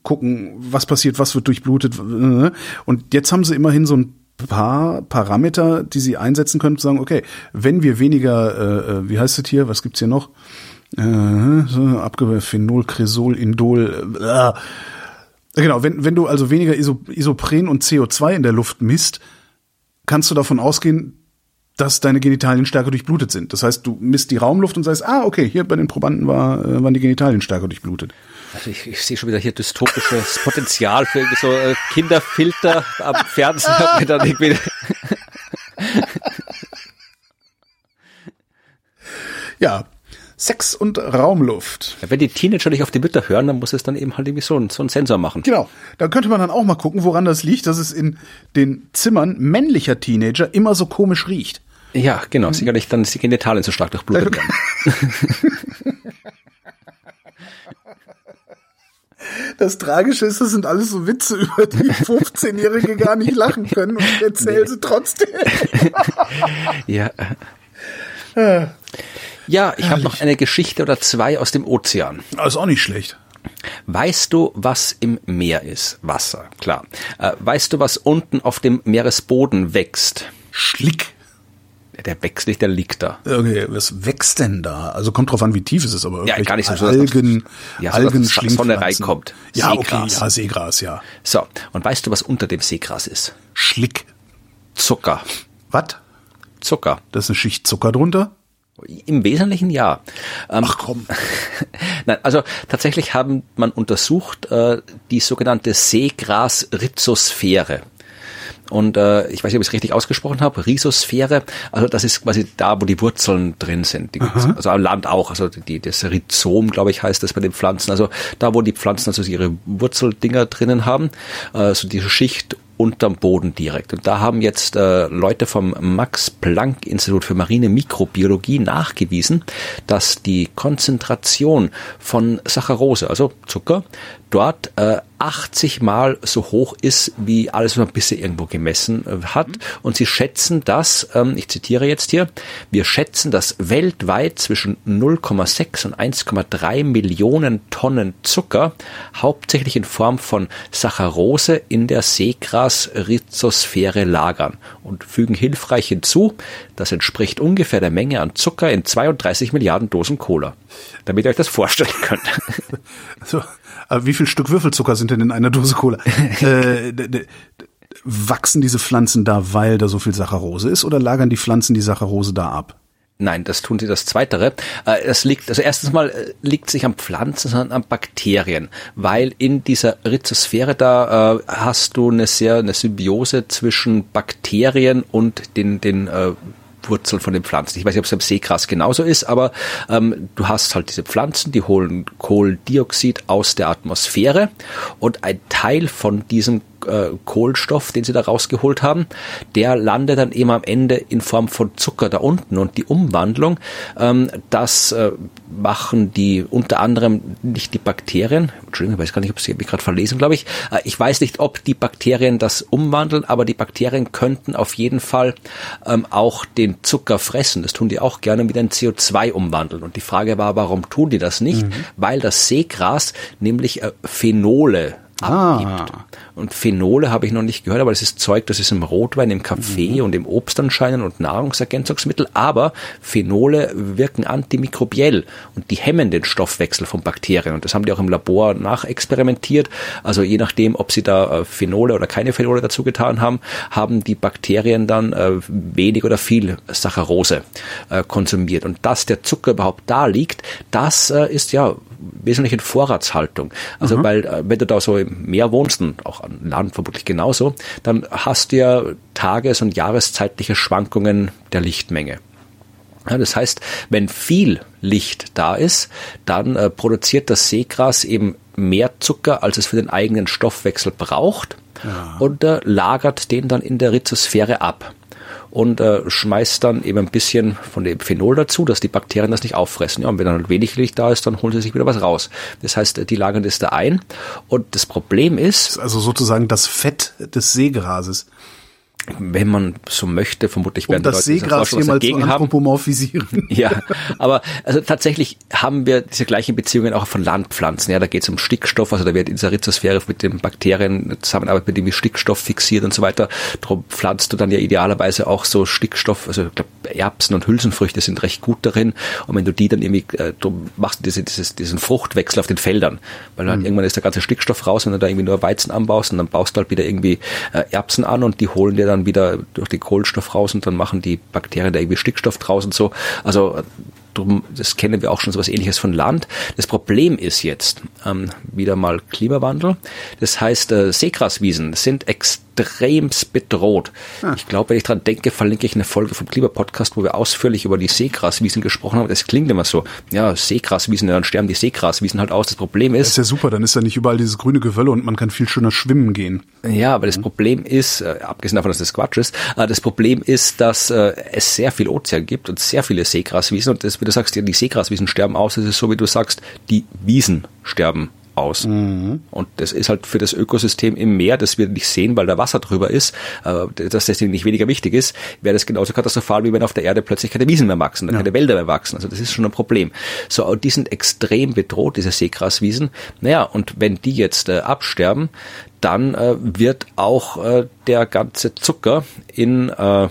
gucken, was passiert, was wird durchblutet. Und jetzt haben sie immerhin so ein paar Parameter, die sie einsetzen können, zu sagen, okay, wenn wir weniger, äh, äh, wie heißt es hier, was gibt's hier noch? Äh, so, Abgabe Phenol, Cresol, Indol, äh, Genau, wenn, wenn du also weniger Iso, Isopren und CO2 in der Luft misst, kannst du davon ausgehen, dass deine Genitalien stärker durchblutet sind. Das heißt, du misst die Raumluft und sagst, ah, okay, hier bei den Probanden war, äh, waren die Genitalien stärker durchblutet. Also ich, ich sehe schon wieder hier dystopisches Potenzial für irgendwie so äh, Kinderfilter am Fernsehen. Mir dann irgendwie Ja, Sex und Raumluft. Wenn die Teenager nicht auf die Mütter hören, dann muss es dann eben halt irgendwie so, so einen Sensor machen. Genau. Da könnte man dann auch mal gucken, woran das liegt, dass es in den Zimmern männlicher Teenager immer so komisch riecht. Ja, genau. Sicherlich dann die Genitalien so stark durchblutet werden. [laughs] Das Tragische ist, das sind alles so Witze, über die [laughs] 15-Jährige gar nicht lachen können und ich erzähle sie trotzdem. [laughs] Ja. Ja, ich habe noch eine Geschichte oder zwei aus dem Ozean. Aber ist auch nicht schlecht. Weißt du, was im Meer ist? Wasser, klar. Äh, weißt du, was unten auf dem Meeresboden wächst? Schlick. Der wächst nicht, der liegt da. Okay, was wächst denn da? Also kommt drauf an, wie tief es ist, aber Ja, gar nicht so, Algen, ja, so, Algen, dass die Sonne Schlingpflanzen. reinkommt. Ja, okay, Seegras. ja, Seegras, ja. So, und weißt du, was unter dem Seegras ist? Schlick. Zucker. Was? Zucker. Da ist eine Schicht Zucker drunter? Im Wesentlichen ja. Ähm, Ach komm. [laughs] Nein, also tatsächlich haben man untersucht äh, die sogenannte Seegras-Rhizosphäre. Und äh, ich weiß nicht, ob ich es richtig ausgesprochen habe, Rhizosphäre, also das ist quasi da, wo die Wurzeln drin sind. Die, also am Land auch, also die, das Rhizom, glaube ich, heißt das bei den Pflanzen. Also da, wo die Pflanzen also ihre Wurzeldinger drinnen haben, äh, so diese Schicht unterm Boden direkt. Und da haben jetzt äh, Leute vom Max-Planck-Institut für marine Mikrobiologie nachgewiesen, dass die Konzentration von Saccharose, also Zucker, dort äh, 80 Mal so hoch ist, wie alles, was man bisher irgendwo gemessen äh, hat. Und sie schätzen das, ähm, ich zitiere jetzt hier, wir schätzen, dass weltweit zwischen 0,6 und 1,3 Millionen Tonnen Zucker, hauptsächlich in Form von Saccharose, in der Seegras-Rhizosphäre lagern und fügen hilfreich hinzu, das entspricht ungefähr der Menge an Zucker in 32 Milliarden Dosen Cola. Damit ihr euch das vorstellen könnt. [laughs] Also, aber wie viel Stück Würfelzucker sind denn in einer Dose Cola? [laughs] äh, wachsen diese Pflanzen da, weil da so viel Saccharose ist, oder lagern die Pflanzen die Saccharose da ab? Nein, das tun sie das Zweitere. Äh, Es liegt, also erstens mal äh, liegt es nicht an Pflanzen, sondern an Bakterien, weil in dieser Rhizosphäre da äh, hast du eine sehr eine Symbiose zwischen Bakterien und den den äh, Wurzeln von den Pflanzen. Ich weiß nicht, ob es beim Seegras genauso ist, aber ähm, du hast halt diese Pflanzen, die holen Kohlendioxid aus der Atmosphäre und ein Teil von diesem äh, Kohlenstoff, den sie da rausgeholt haben, der landet dann eben am Ende in Form von Zucker da unten und die Umwandlung, ähm, das äh, machen die unter anderem nicht die Bakterien, Entschuldigung, ich weiß gar nicht, ob sie mich gerade verlesen, glaube ich. Äh, ich weiß nicht, ob die Bakterien das umwandeln, aber die Bakterien könnten auf jeden Fall ähm, auch den Zucker fressen. Das tun die auch gerne wieder in CO2 umwandeln. Und die Frage war, warum tun die das nicht? Weil das Seegras nämlich äh, Phenole abgibt. Und Phenole habe ich noch nicht gehört, aber das ist Zeug, das ist im Rotwein, im Kaffee und im Obst anscheinend und Nahrungsergänzungsmittel. Aber Phenole wirken antimikrobiell und die hemmen den Stoffwechsel von Bakterien. Und das haben die auch im Labor nachexperimentiert. Also je nachdem, ob sie da äh, Phenole oder keine Phenole dazu getan haben, haben die Bakterien dann äh, wenig oder viel Saccharose äh, konsumiert. Und dass der Zucker überhaupt da liegt, das ist ja wesentlich in Vorratshaltung. Also weil äh, wenn du da so im Meer wohnst und auch an Land vermutlich genauso, dann hast du ja tages- und jahreszeitliche Schwankungen der Lichtmenge. Ja, das heißt, wenn viel Licht da ist, dann äh, produziert das Seegras eben mehr Zucker, als es für den eigenen Stoffwechsel braucht ja. und äh, lagert den dann in der Rhizosphäre ab und äh, schmeißt dann eben ein bisschen von dem Phenol dazu, dass die Bakterien das nicht auffressen. Ja, und wenn dann wenig Licht da ist, dann holen sie sich wieder was raus. Das heißt, die lagern das da ein und das Problem ist... Also sozusagen das Fett des Seegrases wenn man so möchte, vermutlich werden um das Leute Seegras mal zu anthropomorphisieren. [laughs] Ja, aber also tatsächlich haben wir diese gleichen Beziehungen auch von Landpflanzen. Ja, da geht es um Stickstoff, also da wird in der Rhizosphäre mit den Bakterien Zusammenarbeit mit dem Stickstoff fixiert und so weiter. Darum pflanzt du dann ja idealerweise auch so Stickstoff, also ich glaube Erbsen und Hülsenfrüchte sind recht gut darin. Und wenn du die dann irgendwie, äh, du machst diese, dieses, diesen Fruchtwechsel auf den Feldern, weil dann mhm. irgendwann ist der ganze Stickstoff raus, wenn du da irgendwie nur Weizen anbaust und dann baust du halt wieder irgendwie äh, Erbsen an und die holen dir dann dann wieder durch den Kohlenstoff raus und dann machen die Bakterien da irgendwie Stickstoff draus und so. Also drum, das kennen wir auch schon so was ähnliches von Land. Das Problem ist jetzt ähm, wieder mal Klimawandel. Das heißt, äh, Seegraswiesen sind extremst bedroht. Ah. Ich glaube, wenn ich dran denke, verlinke ich eine Folge vom Klimapodcast, wo wir ausführlich über die Seegraswiesen gesprochen haben. Das klingt immer so, ja, Seegraswiesen, dann sterben die Seegraswiesen halt aus. Das Problem ist... Das ist ja super, dann ist ja nicht überall dieses grüne Gewölle und man kann viel schöner schwimmen gehen. Ja, aber das Problem ist, äh, abgesehen davon, dass das Quatsch ist, äh, das Problem ist, dass äh, es sehr viel Ozean gibt und sehr viele Seegraswiesen und das, wie du sagst, die Seegraswiesen sterben aus. Es ist so, wie du sagst, die Wiesen sterben aus. Mhm. Und das ist halt für das Ökosystem im Meer, das wir nicht sehen, weil da Wasser drüber ist, äh, dass deswegen nicht weniger wichtig ist, wäre das genauso katastrophal, wie wenn auf der Erde plötzlich keine Wiesen mehr wachsen, ja. keine Wälder mehr wachsen. Also das ist schon ein Problem. So, die sind extrem bedroht, diese Seegraswiesen. Naja, und wenn die jetzt äh, absterben, dann äh, wird auch äh, der ganze Zucker in äh,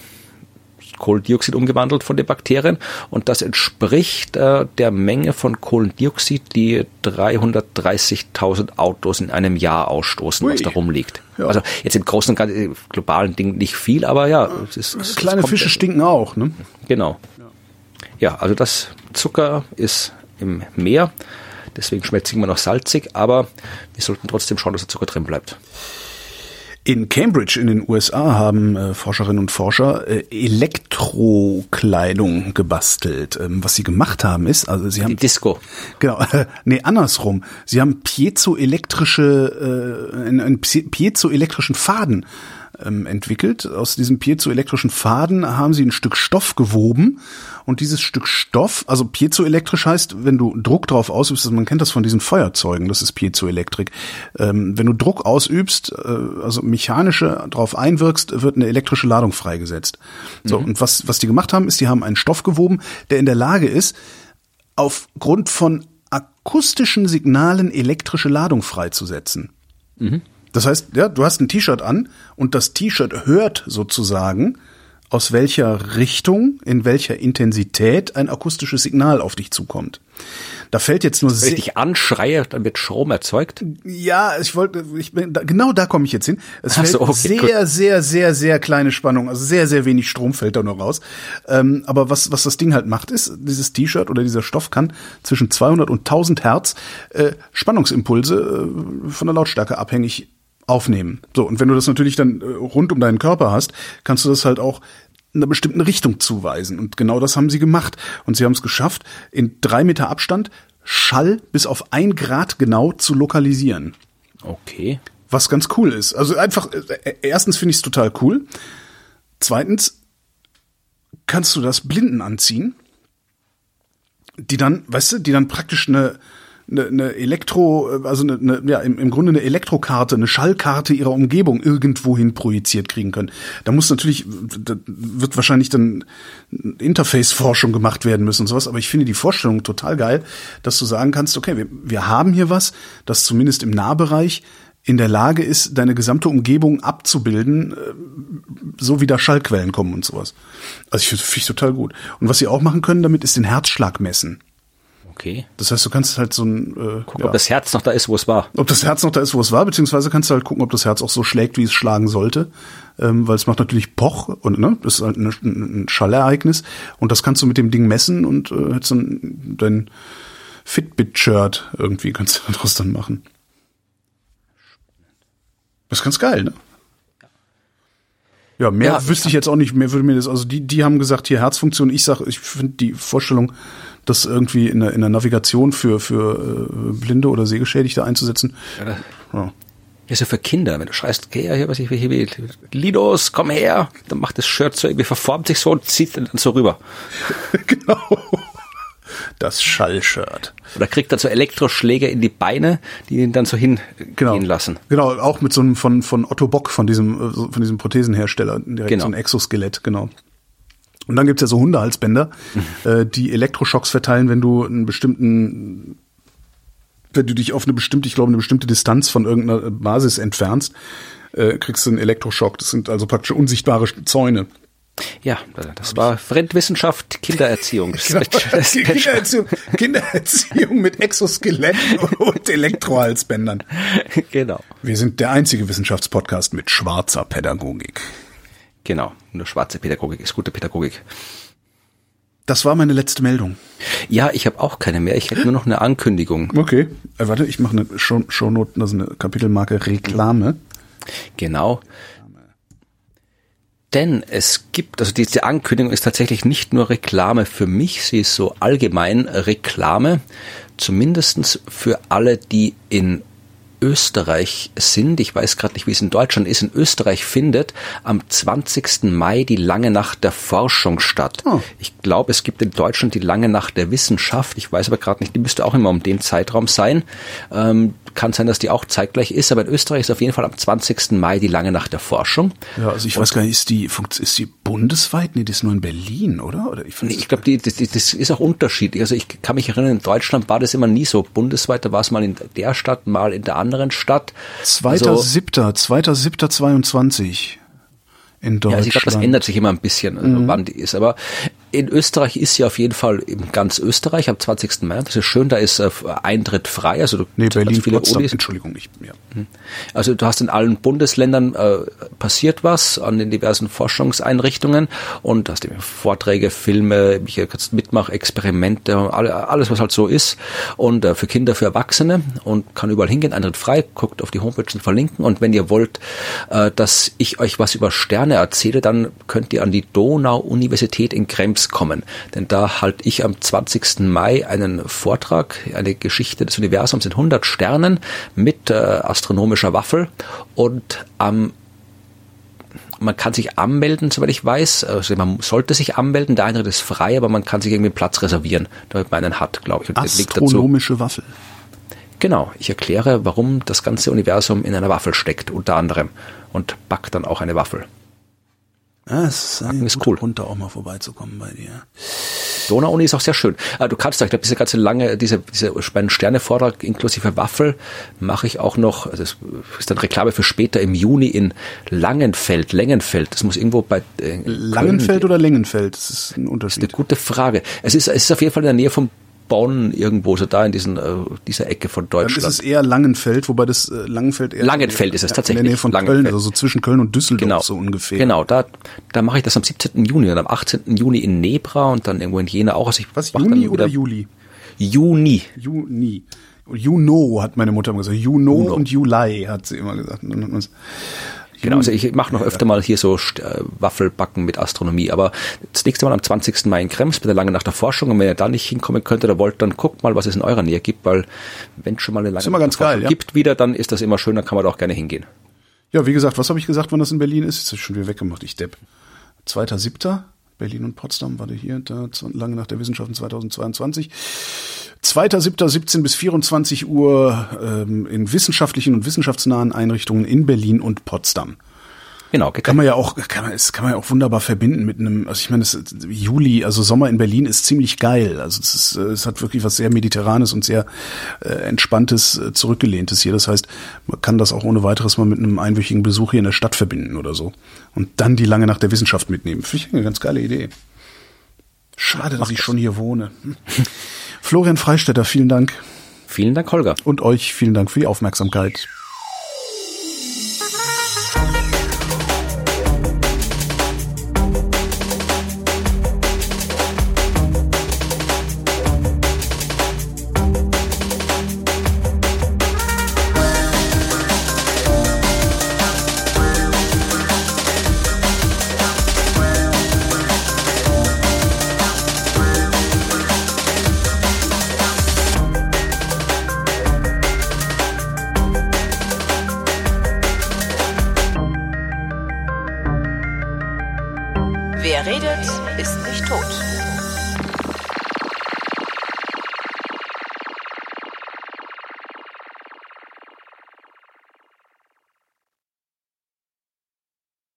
Kohlendioxid umgewandelt von den Bakterien und das entspricht äh, der Menge von Kohlendioxid, die 330.000 Autos in einem Jahr ausstoßen, Ui. was da rumliegt. Ja. Also jetzt im großen und ganzen globalen Ding nicht viel, aber ja. Es ist, es Kleine Fische stinken auch, ne? Genau. Ja, also das Zucker ist im Meer, deswegen schmeckt es immer noch salzig, aber wir sollten trotzdem schauen, dass der Zucker drin bleibt. In Cambridge in den USA haben äh, Forscherinnen und Forscher äh, Elektrokleidung gebastelt. Ähm, was sie gemacht haben ist, also sie haben die Disco. Genau, äh, [laughs] nee, andersrum. Sie haben piezoelektrische äh, einen, einen piezoelektrischen Faden ähm, entwickelt. Aus diesem piezoelektrischen Faden haben sie ein Stück Stoff gewoben und dieses Stück Stoff, also piezoelektrisch heißt, wenn du Druck drauf ausübst, also man kennt das von diesen Feuerzeugen, das ist Piezoelektrik. Ähm, wenn du Druck ausübst, äh, also mechanische drauf einwirkst, wird eine elektrische Ladung freigesetzt. So, mhm. und was, was die gemacht haben, ist, die haben einen Stoff gewoben, der in der Lage ist, aufgrund von akustischen Signalen elektrische Ladung freizusetzen. Mhm. Das heißt, ja, du hast ein T-Shirt an und das T-Shirt hört sozusagen, aus welcher Richtung, in welcher Intensität ein akustisches Signal auf dich zukommt. Da fällt jetzt nur Wenn ich dich anschreie, dann wird Strom erzeugt. Ja, ich wollte, ich bin, genau da komme ich jetzt hin. Es fällt so, okay, sehr, gut. sehr, sehr, sehr kleine Spannung, also sehr, sehr wenig Strom fällt da nur raus. Ähm, aber was, was das Ding halt macht, ist, dieses T-Shirt oder dieser Stoff kann zwischen 200 und 1000 Hertz äh, Spannungsimpulse äh, von der Lautstärke abhängig aufnehmen. So, und wenn du das natürlich dann äh, rund um deinen Körper hast, kannst du das halt auch in einer bestimmten Richtung zuweisen. Und genau das haben sie gemacht. Und sie haben es geschafft, in drei Meter Abstand Schall bis auf ein Grad genau zu lokalisieren. Okay. Was ganz cool ist. Also einfach, äh, erstens finde ich es total cool. Zweitens kannst du das Blinden anziehen, die dann, weißt du, die dann praktisch eine, eine, eine Elektro, also eine, eine, ja, im, im Grunde eine Elektrokarte, eine Schallkarte ihrer Umgebung irgendwohin projiziert kriegen können. Da muss natürlich, da wird wahrscheinlich dann Interface-Forschung gemacht werden müssen und sowas, aber ich finde die Vorstellung total geil, dass du sagen kannst, okay, wir, wir haben hier was, das zumindest im Nahbereich in der Lage ist, deine gesamte Umgebung abzubilden, äh, so wie da Schallquellen kommen und sowas. Also ich finde find total gut. Und was sie auch machen können damit, ist den Herzschlag messen. Okay. Das heißt, du kannst halt so ein äh, gucken, ja, ob das Herz noch da ist, wo es war. Ob das Herz noch da ist, wo es war, beziehungsweise kannst du halt gucken, ob das Herz auch so schlägt, wie es schlagen sollte, ähm, weil es macht natürlich Poch und ne, das ist halt ein, ein Schallereignis und das kannst du mit dem Ding messen und äh, hättest dann dein Fitbit-Shirt irgendwie kannst du [laughs] daraus dann machen. Das ist ganz geil, ne? Ja, mehr ja, wüsste ich jetzt auch nicht. Mehr würde mir das, also die, die haben gesagt, hier Herzfunktion. Ich sag, ich finde die Vorstellung, das irgendwie in der, in der Navigation für, für äh, Blinde oder Sehgeschädigte einzusetzen. Ja, ja. Ja, so für Kinder, wenn du schreist, geh ja hier, was ich hier will, Lidos, komm her, dann macht das Shirt so, irgendwie verformt sich so und zieht dann so rüber. [laughs] genau. Das Schallshirt. Oder kriegt dann so Elektroschläge in die Beine, die ihn dann so hingehen genau. lassen. Genau, auch mit so einem von, von Otto Bock, von diesem, äh, von diesem Prothesenhersteller, direkt genau. so ein Exoskelett, genau. Und dann gibt's ja so Hundehalsbänder, mhm. äh, die Elektroschocks verteilen, wenn du einen bestimmten wenn du dich auf eine bestimmte, ich glaube, eine bestimmte Distanz von irgendeiner Basis entfernst, äh, kriegst du einen Elektroschock. Das sind also praktisch unsichtbare Zäune. Ja, das war Fremdwissenschaft, Kindererziehung. [laughs] genau, Kindererziehung, Kindererziehung mit Exoskeletten und Elektrohalsbändern. [laughs] Genau. Wir sind der einzige Wissenschaftspodcast mit schwarzer Pädagogik. Genau, nur schwarze Pädagogik ist gute Pädagogik. Das war meine letzte Meldung. Ja, ich habe auch keine mehr. Ich hätte nur noch eine Ankündigung. Okay. Äh, warte, ich mache eine Show Shownote, das ist eine Kapitelmarke Reklame. Genau. Denn es gibt, also diese Ankündigung ist tatsächlich nicht nur Reklame für mich, sie ist so allgemein Reklame, zumindestens für alle, die in Österreich sind. Ich weiß gerade nicht, wie es in Deutschland ist. In Österreich findet am 20. Mai die lange Nacht der Forschung statt. Oh. Ich glaube, es gibt in Deutschland die lange Nacht der Wissenschaft. Ich weiß aber gerade nicht, die müsste auch immer um den Zeitraum sein. Ähm, kann sein, dass die auch zeitgleich ist, aber in Österreich ist auf jeden Fall am 20. Mai die lange Nacht der Forschung. Ja, also ich Und weiß gar nicht, ist die, ist die bundesweit? Nee, die ist nur in Berlin, oder? oder ich nee, ich glaube, die, das, das ist auch unterschiedlich. Also ich kann mich erinnern, in Deutschland war das immer nie so. Bundesweit, da war es mal in der Stadt, mal in der anderen Stadt. 2.7., also, 2.7.22 in Deutschland. Ja, also ich glaube, das ändert sich immer ein bisschen, also mhm. wann die ist. Aber in Österreich ist sie auf jeden Fall in ganz Österreich am 20. Mai. Das ist schön, da ist äh, Eintritt frei. Also du nee, Berlin, viele Potsdam, Unis. Entschuldigung, nicht mehr. Mhm. Also du hast in allen Bundesländern äh, passiert was an den diversen Forschungseinrichtungen und hast eben Vorträge, Filme, mitmachen, Experimente, alles was halt so ist und äh, für Kinder, für Erwachsene und kann überall hingehen, Eintritt frei, guckt auf die Homepage und verlinken und wenn ihr wollt, äh, dass ich euch was über Sterne erzähle, dann könnt ihr an die Donau-Universität in Krems kommen. Denn da halte ich am 20. Mai einen Vortrag, eine Geschichte des Universums in 100 Sternen mit äh, astronomischer Waffel und am man kann sich anmelden, soweit ich weiß. Also man sollte sich anmelden, der Eintritt ist frei, aber man kann sich irgendwie einen Platz reservieren, damit man einen hat, glaube ich. Und Astronomische Waffel. Genau, ich erkläre, warum das ganze Universum in einer Waffel steckt, unter anderem. Und back dann auch eine Waffel. Ja, es ist, ist cool. Runter auch mal vorbeizukommen bei dir. Donau-Uni ist auch sehr schön. Ah, du kannst, ich glaube, diese ganze lange, diese, diese Sterne-Vortrag inklusive Waffel mache ich auch noch, also das ist dann Reklame für später im Juni in Langenfeld, Längenfeld. Das muss irgendwo bei äh, Langenfeld Köln, oder Längenfeld? Das ist ein Unterschied. Das ist eine gute Frage. Es ist, es ist auf jeden Fall in der Nähe vom Bonn irgendwo, so da in diesen, äh, dieser Ecke von Deutschland. Dann ist es eher Langenfeld, wobei das äh, Langenfeld eher Langenfeld ist es tatsächlich. In der Nähe von Köln, also so zwischen Köln und Düsseldorf genau. so ungefähr. Genau, da, da mache ich das am 17. Juni und am 18. Juni in Nebra und dann irgendwo in Jena auch. Also ich Was, Juni oder Juli? Juni. Juni. Juno hat meine Mutter immer gesagt. Juno, Juno. und Juli hat sie immer gesagt. Genau, also ich mache noch öfter mal hier so äh, Waffelbacken mit Astronomie, aber das nächste Mal am 20. Mai in Krems bei der lange nach der Forschung und wenn ihr da nicht hinkommen könnt oder wollt, dann guckt mal, was es in eurer Nähe gibt, weil wenn schon mal eine lange Nacht geil, ja. gibt wieder, dann ist das immer schön, dann kann man da auch gerne hingehen. Ja, wie gesagt, was habe ich gesagt, wann das in Berlin ist? Jetzt ist schon wieder weggemacht, ich Depp. Zweiter, siebter, Berlin und Potsdam, warte hier, da, lange nach der Wissenschaften 2022. 2.7.17 bis 24 Uhr ähm, in wissenschaftlichen und wissenschaftsnahen Einrichtungen in Berlin und Potsdam. Genau, kann man ja auch, kann man, es kann man ja auch wunderbar verbinden mit einem, also ich meine, das, Juli, also Sommer in Berlin ist ziemlich geil. Also es, ist, es hat wirklich was sehr Mediterranes und sehr äh, Entspanntes, äh, Zurückgelehntes hier. Das heißt, man kann das auch ohne weiteres mal mit einem einwöchigen Besuch hier in der Stadt verbinden oder so. Und dann die lange nach der Wissenschaft mitnehmen. Finde ich eine ganz geile Idee. Schade, dass ich schon hier wohne. Florian Freistetter, vielen Dank. Vielen Dank, Holger. Und euch vielen Dank für die Aufmerksamkeit.